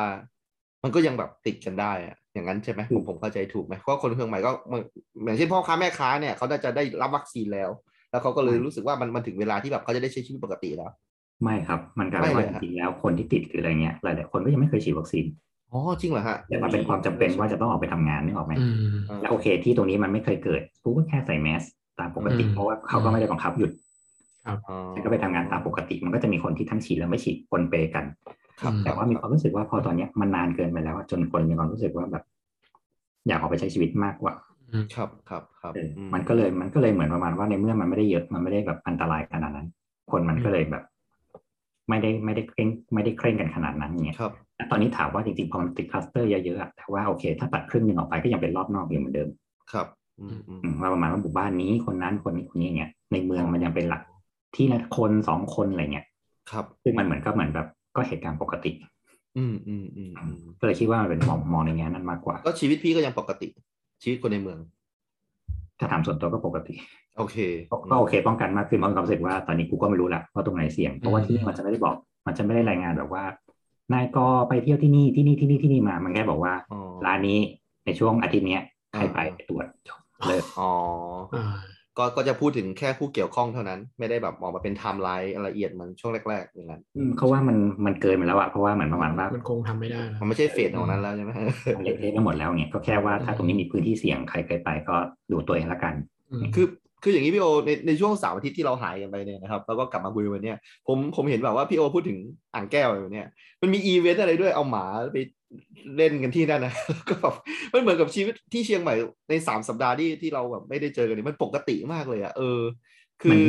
มันก็ยังแบบติดกันได้อะอย่างนั้นใช่ไหมผมผมเข้าใจถูกไหมเพราะว่าคนเชียงใหม่ก็เหมือนอย่างเช่นพ่อค้าแม่ค้าเนี่ยเขาน่าจะได้รับวัคซีนแล้ว แล้วเขาก็เลยรู้สึกว่ามันมันถึงเวลาที่แบบเขาจะได้ใช้ชีวิตปกติแล้ว ไม่ครับ มันกลายเป็นว่าไม่เลยจฮะริงๆแล้วคนที่ติดหรืออะไรเงี้ยหลายๆคนก็ยังไม่เคยฉีดวัคซีน อ๋อจริงเหรอฮะแต่มันเป็นความจำเป็นว่าจะต้องออกไปทำงานนึกออกไหมอืมแล้วโอเค ที่ตรงนี้มันไม่เคยเกิดกูก็แค่ใส่แมสตามปกติอืมเพราะว่าเขาก็ไม่ได้บังคับหยุดอ๋อฉันก็ไปทำงานตามปกติ มันก็จะมีคนที่ทั้งฉีดและไม่ฉีดปนเปกันครับแต่ว่ามีความรู้สึกว่าพอตอนเนี้ยมันนานเกินไปแล้วอะจนคนมีความรู้สึกว่าแบบ อยากออกไปใช้ชีวิตมากกว่าอืมครับครับครับเอออมมันก็เลยมันก็เลยเหมือนประมาณว่าในเมื่อมันไม่ได้เยอะมันไม่ได้แบบอันตรายขนาดนั้น คนมันก็เลยแบบ ไม่ได้ไม่ได้เคร่งไม่ได้เคร่งกันขนาดนั้นเนี่ยครับแต่ตอนนี้ถามว่าจริงๆพอมันติดคลัสเตอร์เยอะๆอะแต่ว่าโอเค ถ้าตัดครึ่งหนึ่งออกไปก็ยังเป็นรอบนอกอยู่เหมือนเดิม ครับอืมอืมอืมว่าประมาณว่าหมู่บ้านนี้คนนั้นคนนี้คนนี้อย่างเงี้ยในเมืองมันยังเป็นหลักที่ละคนสองคนอะไรเงี้ย ครับ ซึ่งมันเหมือนก็เหมือนแบบก็เหตุการณ์ปกติ อืมอืมอืมอืมก็เลยคิดว่ามันเป็นมองมองในแง่นั้นมากกว่า ก็ชีวิตพี่ก็ยังปกติ ชีวิตคนในเมือง ถ้าถามส่วนตัวก็ปกติ โอเค ก็ก็โอเค ป้องกันมากขึ้นเพราะมีความรู้สึกว่าตอนนี้กูก็ไม่รู้แหละว่าตรงไหนเสี่ยง เพราะว่าที่นี่มันจะไม่ได้บอก มันจะไม่ได้รายงานแบบว่า นายก็ไปเที่ยวที่นี่ที่นี่ที่นี่ที่นี่มา มันแค่บอกว่าอ๋อร้านนี้ในช่วงอาทิตย์เนี้ยใครไปอ่าไปตรวจจบเลิกอ๋ออ่าก็ก็จะพูดถึงแค่ผู้เกี่ยวข้องเท่านั้น ไม่ได้แบบออกมาเป็นไทม์ไลน์ละเอียดเหมือนช่วงแรกๆอย่างนั้นอืมเขาว่ามันมันเกินไปแล้วอะเพราะว่าเหมือนประมาณว่ามันคงทำไม่ได้นะมันไม่ใช่ phase ของนั้นแล้วใช่ไหมมันเละเทะไปหมดแล้วเนี่ยก็แค่ว่าถ้าตรงนี้มีพื้นที่เสี่ยงใครเคยไปก็ดูตัวเองละกันอืมคือ คืออย่างนี้พี่โอในในช่วงสามอาทิตย์ที่เราหายกันไปเนี่ยนะครับแล้วก็กลับมาคุยวันนี้ผมผมเห็นแบบว่าพี่โอพูดถึงอ่างแก้วอยู่เนี่ยมันมีอีเวนต์อะไรด้วยเอาหมาไปเล่นกันที่นั่นนะก็แบบมันเหมือนกับชีวิตที่เชียงใหม่ในสามสัปดาห์ที่ที่เราแบบไม่ได้เจอกันนี่มันปกติมากเลยอะเออ คือ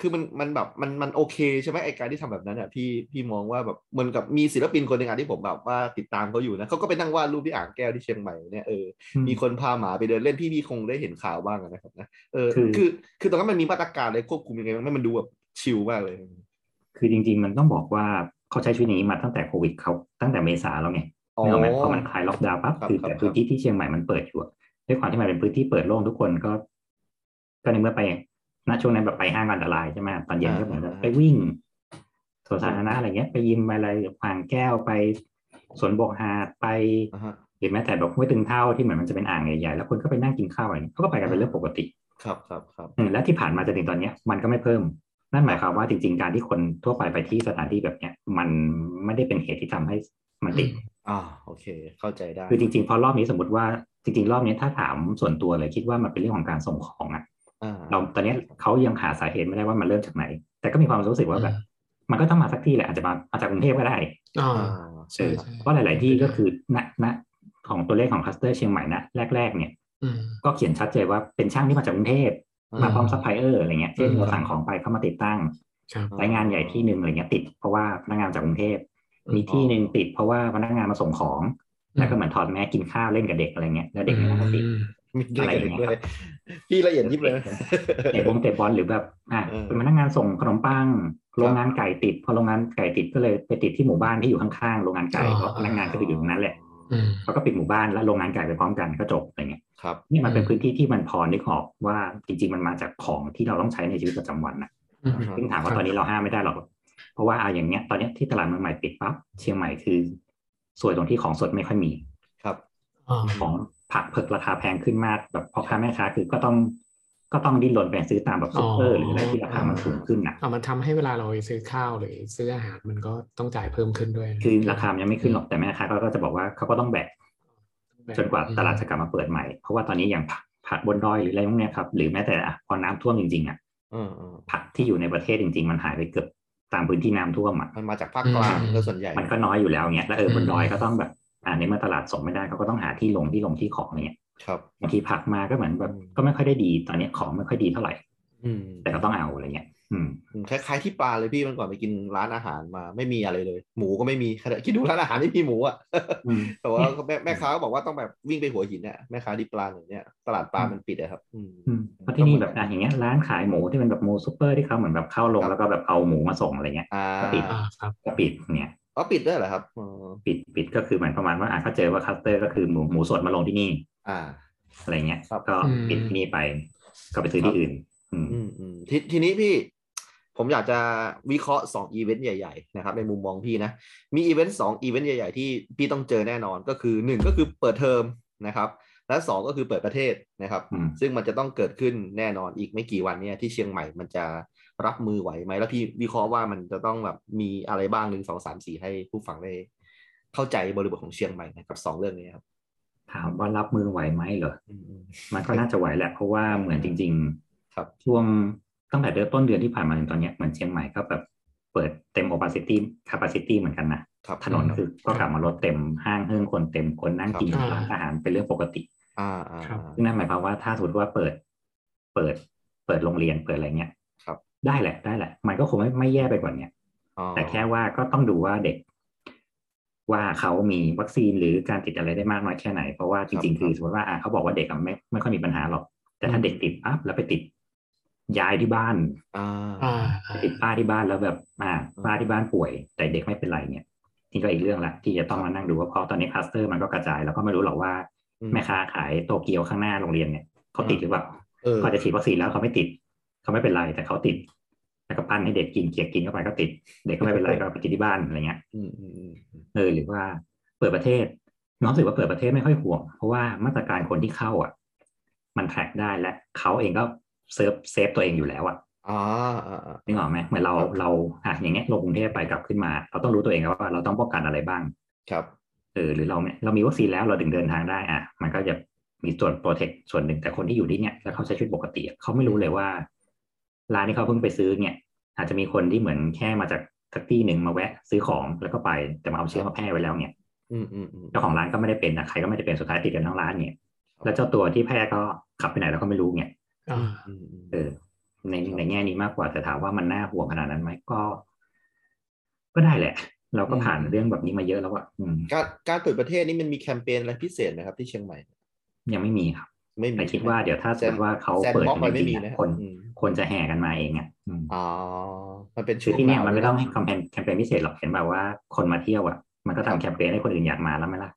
คือมันมันแบบมันมันโอเคใช่ไหมไอการที่ทำแบบนั้นอะพี่พี่มองว่าแบบเหมือนกับมีศิลปินคนหนึ่งอะที่ผมแบบว่าติดตามเขาอยู่นะเขาก็ไปนั่งวาดรูปที่อ่างแก้วที่เชียงใหม่เนี่ยเอออืมมีคนพาหมาไปเดินเล่นพี่พี่คงได้เห็นข่าวบ้างอะนะครับนะเออคือคือคือตอนนั้นมันมีมาตรการอะไรควบคุมยังไงบ้างให้มันดูแบบชิลมากเลย คือจริง ๆ มันต้องบอกว่าเขาใช้ชีวิตอย่างนี้มาตั้งแต่โควิดเขาตั้งแต่เมษาแล้วไงอ๋อนึกออกไหมพอมันคลายล็อกดาวน์ปั๊บครับคือครับแต่พื้นที่ที่เชียงใหม่มันเปิดอยู่อะด้วยความที่มันเป็นพื้นที่เปิดโล่งทุกคนก็ ก็ในเมื่อไป ณช่วงนั้นแบบไปห้างอันตรายใช่ไหมตอนเย็นก็เหมือนแบบไปวิ่งสวนสาธารณะอะไรเงี้ย ไปยิมไปอะไรพางแก้วไปสวนบกหาดไปอ่าฮะหรือแม้แต่แบบห้วยตึงเท่าที่เหมือนมันจะเป็นอ่างใหญ่ๆแล้วคนก็ไปนั่งกินข้าวอะไรเงี้ยเขาก็ไปกันเป็นเรื่องปกติ ครับครับครับอืมและที่ผ่านมาจนถึงตอนเนี้ย มันก็ไม่เพิ่ม นั่นหมายความว่าจริง ๆ การที่คนทั่วไปไปที่สถานที่แบบเนี้ย มันไม่ได้เป็นเหตุที่ทำให้มันติดอ่าโอเค เข้าใจได้คือจริงๆพอรอบนี้สมมติว่าจริงๆ รอบนี้ถ้าถามส่วนตัวเลยคิดว่ามันเป็นเรื่องของการส่งของอะอ่า เราตอนเนี้ยเขายังหาสาเหตุไม่ได้ว่ามันเริ่มจากไหน แต่ก็มีความรู้สึกว่าแบบ มันก็ต้องมาสักที่แหละอาจจะมามาจากกรุงเทพก็ได้อ่าอ่าใช่เออใช่เพราะหลาย ๆ ที่ก็คือณณของตัวเลขของคลัสเตอร์เชียงใหม่นะแรก ๆ เนี่ยอืมก็เขียนชัดเจนว่าเป็นช่างที่มาจากกรุงเทพมาพร้อมซัพพลายเออร์อะไรเงี้ยเช่นอืมเราสั่งของไปเข้ามาติดตั้งครับสายงานใหญ่ที่หนึ่งอะไรเงี้ยติดเพราะว่าพนักงานจากกรุงเทพมีที่หนึ่งติดเพราะว่าพนักงานมาส่งของ แล้วก็เหมือนถอดแมสก์กินข้าวเล่นกับเด็กอะไรเงี้ยแล้วเด็กเนี่ยก็ติดอื มมีเด็กอะไรอย่างเงี้ยด้วยพี่ละเอียดยิบเลยนะเตะบอลเตะบอลหรือแบบอะเออเป็นพนักงานส่งขนมปังโรงงานไก่ติด พอโรงงานไก่ติดก็เลยไปติดที่หมู่บ้านที่อยู่ข้างๆโรงงานไก่อ๋อเพราะพนักงานก็ไปอยู่ตรงนั้นแหละอืมเขาก็ปิดหมู่บ้านแล้วโรงงานไก่ไปพร้อมกันก็จบอะไรเงี้ยครับนี่มันเป็นอืมพื้นที่ที่มันพอนึกออกว่าจริง ๆ มันมาจากของที่เราต้องใช้ในชีวิตประจำวันนะอืมซึ่งถามว่าตอนนี้เราห้ามไม่ได้หรอก เพราะว่าเอาอย่างเงี้ย ตอนเนี้ยที่ตลาดเมืองใหม่ปิดปั๊บเชียงใหม่คือสวยตรงที่ของสดไม่ค่อยมี ครับอ่าของ ผักเผือกราคาแพงขึ้นมากแบบพ่อค้าแม่ค้าคือก็ต้องก็ต้องดิ้นรนไปซื้อตามแบบซุปเปอร์หรืออะไรที่ราคามันสูงขึ้นนะอ่ามันทำให้เวลาเราไปซื้อข้าวหรือซื้ออาหารมันก็ต้องจ่ายเพิ่มขึ้นด้วย คือราคามันยังไม่ขึ้นหรอกแต่แม่ค้าก็จะบอกว่าเขาก็ต้องแบกจนกว่าตลาดจะกลับมาเปิดใหม่ เพราะว่าตอนนี้อย่างผักผักบนดอยหรืออะไรพวกเนี้ยครับ หรือแม้แต่อะพอน้ำท่วมจริงๆอะอืมอืมผักที่อยู่ในประเทศจริง ๆ มันหายไปเกือบตามพื้นที่น้ำท่วมอะมันมาจากภาคกลางก็ส่วนใหญ่มันก็น้อยอยู่แล้วเงี้ยแล้วเอออืมบนดอยก็ต้องแบบ อ่าในเมื่อตลาดส่งไม่ได้เขาก็ต้องหาที่ลงที่ลงที่ของอะไรเงี้ยครับบางทีผักมาก็เหมือนแบบอืมก็ไม่ค่อยได้ดีตอนเนี้ยของไม่ค่อยดีเท่าไหร่ อืม แต่ก็ต้องเอาอะไรเงี้ย อืมคล้ายๆที่ปราณเลยพี่มันก่อนไปกินร้านอาหารมาไม่มีอะไรเลย หมูก็ไม่มีขนาดคิดดูร้านอาหารไม่มีหมูอะอืมแต่ว่าแม่แม่ค้าก็บอกว่าต้องแบบวิ่งไปหัวหินเนี่ยแม่ค้าที่ปราณอย่างเนี้ยตลาดปราณมันปิดอะครับอืมอืมเพราะที่นี่แบบอะอย่างเงี้ยร้านขายหมูที่เป็นแบบหมูซูเปอร์ที่เขาเหมือนแบบเข้าลงแล้วก็แบบเอาหมูมาส่งอะไรเงี้ยอ่าก็ปิดอ่าครับก็ปิดเนี่ย อ๋อปิดด้วยเหรอครับอ๋อปิดปิดก็คือเหมือนประมาณว่าอะเขาเจอว่าคลัสเตอร์ก็คือหมูหมูสดมาลงที่นี่ อ่า อะไรเงี้ยครับก็อืมปิดที่นี่ไป ก็ไปซื้อที่อื่นอืมอืมอืมทีทีนี้พี่ ผมอยากจะวิเคราะห์สองอีเวนต์ใหญ่ ๆ นะครับ ในมุมมองพี่นะ มีอีเวนต์สองอีเวนต์ใหญ่ ๆ ที่พี่ต้องเจอแน่นอนก็คือหนึ่งก็คือเปิดเทอมนะครับและสองก็คือเปิดประเทศนะครับอืมซึ่งมันจะต้องเกิดขึ้นแน่นอนอีกไม่กี่วันเนี่ยที่เชียงใหม่มันจะ รับมือไหวไหมแล้วพี่วิเคราะห์ว่ามันจะต้องแบบมีอะไรบ้างหนึ่งสองสามสี่ให้ผู้ฟังได้เข้าใจบริบทของเชียงใหม่นะครับสองเรื่องนี้ครับ ถามว่ารับมือไหวไหมเหรออืมอืมมันก็น่าจะไหวแหละเพราะว่าเหมือนจริง ๆ ครับช่วงตั้งแต่เดือนต้นเดือนที่ผ่านมาถึงตอนเนี้ยเหมือนเชียงใหม่ก็แบบเปิดเต็ม opacity capacity เหมือนกันนะครับถนนคือก็กลับมารถเต็มห้างเฮิ่งคนเต็มคนนั่งกินครับร้านอาหารเป็นเรื่องปกติอ่าอ่าครับซึ่งนั่นหมายความว่าถ้าสมมติว่าเปิด เปิด เปิดโรงเรียนเปิดอะไรเงี้ยครับ ได้แหละ ได้แหละ มันก็คงไม่ไม่แย่ไปกว่าเนี้ยอ๋อแต่แค่ว่าก็ต้องดูว่าเด็ก ว่าเขามีวัคซีนหรือการติดอะไรได้มากน้อยแค่ไหน เพราะว่าจริงๆคือสมมติว่าอะเขาบอกว่าเด็กอะไม่ไม่ค่อยมีปัญหาหรอก แต่ถ้าเด็กติดปั๊บแล้วไปติดยายที่บ้านอ่าอ่าไปติดป้าที่บ้านแล้วแบบอ่าป้าที่บ้านป่วย แต่เด็กไม่เป็นไรเนี่ยนี่ก็อีกเรื่องละที่จะต้องมานั่งดูว่าเพราะตอนนี้คลัสเตอร์มันก็กระจายแล้วก็ไม่รู้หรอกว่าอืมแม่ค้าขายโตเกียวข้างหน้าโรงเรียนเนี่ยเขาติดหรือเปล่าเออก็จะฉีดวัคซีนแล้วเขาไม่ติด เขาไม่เป็นไรแต่เขาติดแล้วก็ปั้นให้เด็กกินเกียกกินเข้าไปก็ติด เด็กก็ไม่เป็นไรก็ไปติดที่บ้านอะไรเงี้ยอืมอืมอืมอืมเออหรือว่าเปิดประเทศน้องรู้สึกว่าเปิดประเทศไม่ค่อยห่วง เพราะว่ามาตรการคนที่เข้าอะ มัน track ได้และเขาเองก็ safe safe ตัวเองอยู่แล้วอะอ่าอ่าอ่านึกออกไหมเหมือนเราครับเราอะอย่างเงี้ยลงกรุงเทพไปกลับขึ้นมา เราต้องรู้ตัวเองว่าเราต้องป้องกันอะไรบ้าง ครับเออหรือเราเนี่ยเรามีวัคซีนแล้วเราถึงเดินทางได้อะ มันก็จะมีส่วนโปรเทคส่วนหนึ่งแต่คนที่อยู่ที่เนี่ยแล้วเขาใช้ชีวิตปกติอะเขาไม่รู้เลยว่า ร้านที่เขาเพิ่งไปซื้อเนี่ย อาจจะมีคนที่เหมือนแค่มาจากสักที่หนึ่งมาแวะซื้อของแล้วก็ไปแต่มาเอาเชื้อมาแพร่ไว้แล้วเนี่ยอืมอืมอืมเจ้าของร้านก็ไม่ได้เป็นนะใครก็ไม่ได้เป็นสุดท้ายติดกันทั้งร้านเนี่ย แล้วเจ้าตัวที่แพร่ก็ขับไปไหนเราก็ไม่รู้เนี่ยอ่าอืมอืมเออ ในในแง่นี้มากกว่าแต่ถามว่ามันน่าห่วงขนาดนั้นไหมก็ ก็ได้แหละ เราก็ผ่านเรื่องแบบนี้มาเยอะแล้วอะอืมการการเปิดประเทศนี่มันมีแคมเปญอะไรพิเศษนะครับที่เชียงใหม่ ยังไม่มีครับ ไม่มีแต่คิดว่าเดี๋ยวถ้าสมมติว่าเขาแซมเปิดบ็อกกันซ์จไม่ริงมีๆนะอะคนอืมคนจะแห่กันมาเองอะอืมอ๋อมันเป็นคืช่อวงที่เนี่ยหาวมันไม่ต้องให้แคมเปญแคมเปญพิเศษหรอกเห็นแบบว่าคนมาเที่ยวอะ มันก็ทำแคมเปญให้คนอื่นอยากมาแล้วไหมล่ะ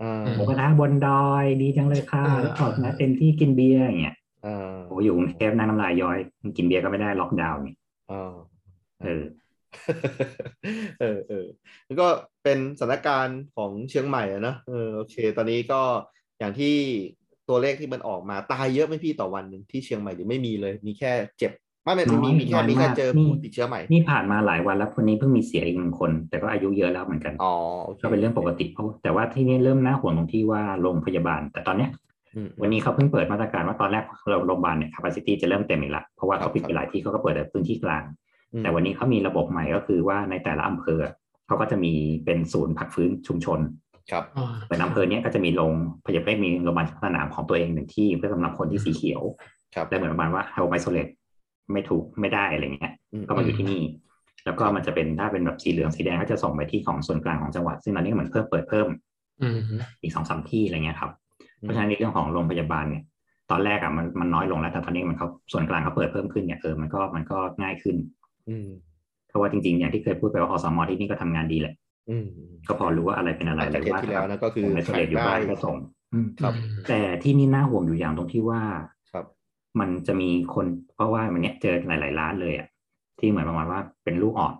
อ่าหมูกระทะบนดอยดีจังเลยค่ะเออแล้วออกนะเต็มที่กินเบียร์อย่างเงี้ยอ่าโอ้อยู่กรุงเทพนั่งน้ำลายย้อย กินเบียร์ก็ไม่ได้ล็อกดาวน์นี่อ่าเออเออเออแล้วก็เป็นสถานการณ์ของเชียงใหม่อะเนอะเออโอเค ตอนนี้ก็อย่างที่ ตัวเลขที่มันออกมาตายเยอะไหมพี่ต่อวันหนึ่งที่เชียงใหม่หรือไม่มีเลย มีแค่เจ็บไม่ไม่มีมีแค่มีแค่เจอผู้ติดเชื้อใหม่ นี่ผ่านมาหลายวันแล้วคนนี้เพิ่งมีเสียอีกหนึ่งคน แต่ก็อายุเยอะแล้วเหมือนกันอ๋อโอคก็เป็นเรื่องปกติเพราะแต่ว่าที่นี่เริ่มน่าห่วงตรงที่ว่าโรงพยาบาล แต่ตอนเนี้ยอืมวันนี้เขาเพิ่งเปิดมาตรการว่าตอนแรกเราโรงพยาบาลเนี่ย capacity จะเริ่มเต็มอีกละเพราะว่าเขาปิดไปหลายที่เขาก็เปิดแต่พื้นที่กลางอืมแต่วันนี้เขามีระบบใหม่ก็คือว่าในแต่ละอำเภอเขาก็จะมีเป็นศูนย์พักฟื้นชุมชน ครับอ่าเป็นอำเภอเนี้ยก็จะมีโรงพยาบาลมีโรงพยาบาลสนามของตัวเองหนึ่งที่เพื่อสำหรับคนที่สีเขียวครับและเหมือนประมาณว่า home isolate ไม่ถูกไม่ได้อะไรเงี้ยอืมก็มาอยู่ที่นี่ แล้วก็มันจะเป็นถ้าเป็นแบบสีเหลืองสีแดงก็จะส่งไปที่ของส่วนกลางของจังหวัด ซึ่งตอนนี้ก็เหมือนเพิ่มเปิดเพิ่มอืมอีกสองสามที่อะไรเงี้ยครับ เพราะฉะนั้นในเรื่องของโรงพยาบาลเนี่ย ตอนแรกอะมันมันน้อยลงแล้วแต่ตอนนี้มันเขาส่วนกลางเขาเปิดเพิ่มขึ้นเนี่ยเออมันก็มันก็ง่ายขึ้นอืมเพราะว่าจริงๆอย่างที่เคยพูดไปว่าอสมที่นี่ก็ทำงานดีแหละอืม ก็พอรู้ว่าอะไรเป็นอะไรหลังจากหรือว่าเทปที่แล้วนะก็คือในสเลดอยู่บ้านก็ส่งอืมครับ แต่ที่นี่น่าห่วงอยู่อย่างตรงที่ว่าครับ มันจะมีคนเพราะว่ามันเนี้ยเจอหลาย ๆ ร้านเลยอะที่เหมือนประมาณว่าเป็นลูกอ่อน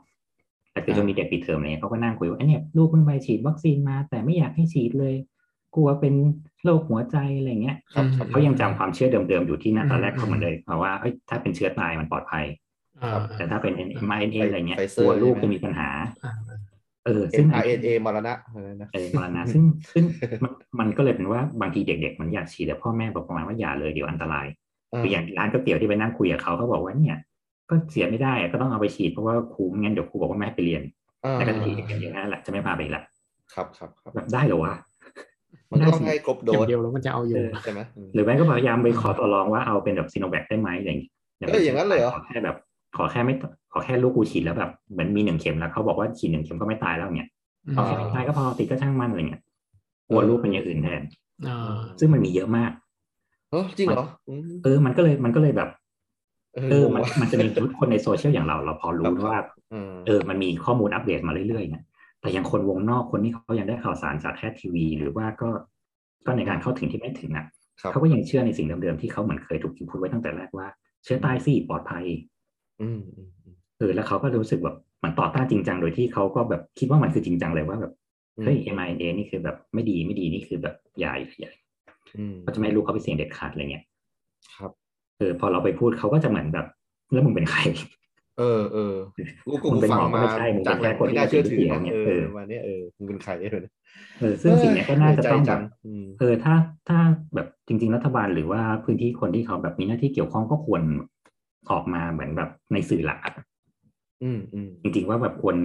แต่คือจะมีเด็กปิดเทอมอะไรเงี้ยเขาก็นั่งคุยว่าไอ้เนี่ยลูกเพิ่งไปฉีดวัคซีนมา แต่ไม่อยากให้ฉีดเลย กลัวเป็นโรคหัวใจอะไรเงี้ยครับครับเขายังจำความเชื่อเดิม ๆ อยู่ที่นั่นอืมตอนแรกเขาเหมือนเลยเพราะว่าเอ้ยถ้าเป็นเชื้อตายมันปลอดภัยอ่าแต่ถ้าเป็น m r n a อะไรเงี้ยไฟเซกอร์ลัวลูกใช่ไหมจะมีปัญหาอ่า เออซึ่ง mRNA มรณะอะไรนะเออมรณะซึ่งซึ่งมันมันก็เลยเป็นว่าบางทีเด็กๆมันอยากฉีดแต่พ่อแม่บอกประมาณว่าอย่าเลยเดี๋ยวอันตรายคืออย่างร้านก๋วยเตี๋ยวที่ไปนั่งคุยกับเขาเขาบอกว่าเนี่ยก็เสียไม่ได้อะก็ต้องเอาไปฉีดเพราะว่าครูไม่งั้นเดี๋ยวครูบอกว่าไม่ให้ไปเรียนอ่าแต่ก็จะฉีดอย่างเดียวนั่นแหละจะไม่พาไปอีกละครับครับครับแบบได้เหรอวะมันก็ต้องให้ครบโดสเข็มเดียวแล้วมันจะเอาอยู่ใช่ไหมอืมหรือไม่ก็พยายามไปขอต่อรองว่าเอาเป็นแบบซีโนแวคได้ไหมอะไรอย่างเงี้ยเอ้ยอย่างนั้นเลยเหรอขอแค่แบบ ขอแค่ไม่ขอแค่ลูกกูฉีดแล้วแบบเหมือนมีหนึ่งเข็มแล้วเขาบอกว่าฉีดหนึ่งเข็มก็ไม่ตายแล้วเนี่ยเอาแค่ไม่ตายก็พอติดก็ช่างมันอะไรเงี้ยกลัวลูกเป็นอย่างอื่นแทนอ่าซึ่งมันมีเยอะมากเออจริงเหรออืมเออมันก็เลยมันก็เลยแบบเออเอองงมันว่ะมันจะมีคนในโซเชียลอย่างเรา เราพอรู้ครับว่าอืมเออ มันมีข้อมูลอัปเดตมาเรื่อยๆเนี่ยแต่อย่างคนวงนอกคนที่เขายังได้ข่าวสารจากแค่ทีวี หรือว่าก็ก็ในการเข้าถึงที่ไม่ถึงอะครับเขาก็ยังเชื่อในสิ่งเดิมๆที่เขาเหมือนเคยถูกพูดไว้ตั้งแต่แรกว่า เชื้อตายสิปลอดภัย อืมอืมอืมเออแล้วเขาก็รู้สึกแบบเหมันต่อต้านจริงจังโดยที่เขาก็แบบคิดว่ามันคือจริงจังเลยว่าแบบเฮ้ย mRNA นี่คือแบบไม่ดีไม่ดีนี่คือแบบใหญ่ใหญ่อืมเขาจะไม่ให้ลูกเขาไปเสี่ยงเด็ดขาดอะไรเงี้ยครับเออพอเราไปพูดเขาก็จะเหมือนแบบ แล้วมึงเป็นใคร เออเออกูกูมึงเป็นฟังหมอก็มาไม่ใช่มึงเป็นจากแหล่งแค่คนที่ที่น่าเชื่อถือมาฉีดเนี่ยเอเอออมาเนี่ยเออมึงเป็นใครเนี่ยเออซึ่งสิ่งเนี้ยก็น่าจะต้องใจแบจับงอืมเออถ้าถ้าแบบจริง ๆ รัฐบาลหรือว่าพื้นที่คนที่เขาแบบมีหน้าที่เกี่ยวข้องก็ควร ออกมาเหมือนแบบในสื่อหลักอะอืมอืมจริงๆว่าแบบควร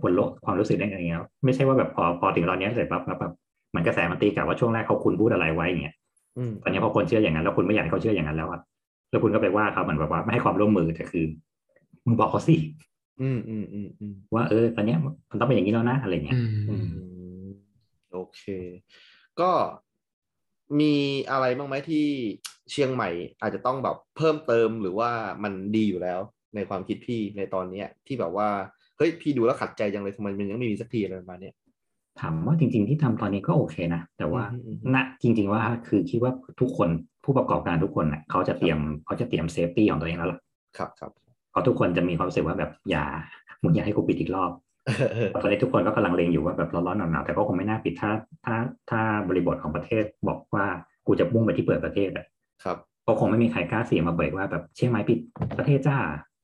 ควรลดความรู้สึกได้ไงเงี้ยไม่ใช่ว่าแบบพอพอถึงตอนเนี้ยเสร็จปั๊บแล้วแบบเหมือนกระแสมันตีกลับว่าช่วงแรกเขาคุณพูดอะไรไว้อย่างเงี้ยอืมตอนนี้พอคนเชื่ออย่างนั้นแล้วคุณไม่อยากให้เขาเชื่ออย่างนั้นแล้วอะแล้วคุณก็ไปว่าเขาเหมือนแบบว่าไม่ให้ความร่วมมือแต่คือมึงบอกเขาสิอืมอืมอืมอืมว่าเออ ตอนเนี้ยมันต้องเป็นอย่างนี้แล้วนะอะไรเงี้ยอืมอืมโอเค ก็มีอะไรบ้างไหมที่ เชียงใหม่อาจจะต้องแบบเพิ่มเติมหรือว่ามันดีอยู่แล้วในความคิดพี่ในตอนเนี้ยที่แบบว่าเฮ้ยพี่ดูแล้วขัดใจจังเลยทำไมมันยังไม่มีสักทีอะไรประมาณเนี้ยถามว่าจริง ๆที่ทำตอนนี้ก็โอเคนะ แต่ว่าอืมอืมอืมณจริง ๆ ว่าคือคิดว่าทุกคนผู้ประกอบการทุกคนน่ะเขาจะเตรียมเขาจะเตรียม safety ของตัวเองแล้วล่ะครับครับเพราะทุกคนจะมีความรู้สึกว่าแบบอย่ามึงอย่าให้กูปิดอีกรอบตอนนี้ทุกคนก็กำลังเลงอยู่ว่าแบบร้อนๆหนาวๆแต่ก็คงไม่น่าปิดถ้าถ้าถ้าบริบทของประเทศบอกว่ากูจะมุ่งไปที่เปิดประเทศอะ ครับก็คงไม่มีใครกล้าเสี่ยงมาเบิกว่าแบบเชียงใหม่ปิดประเทศจ้า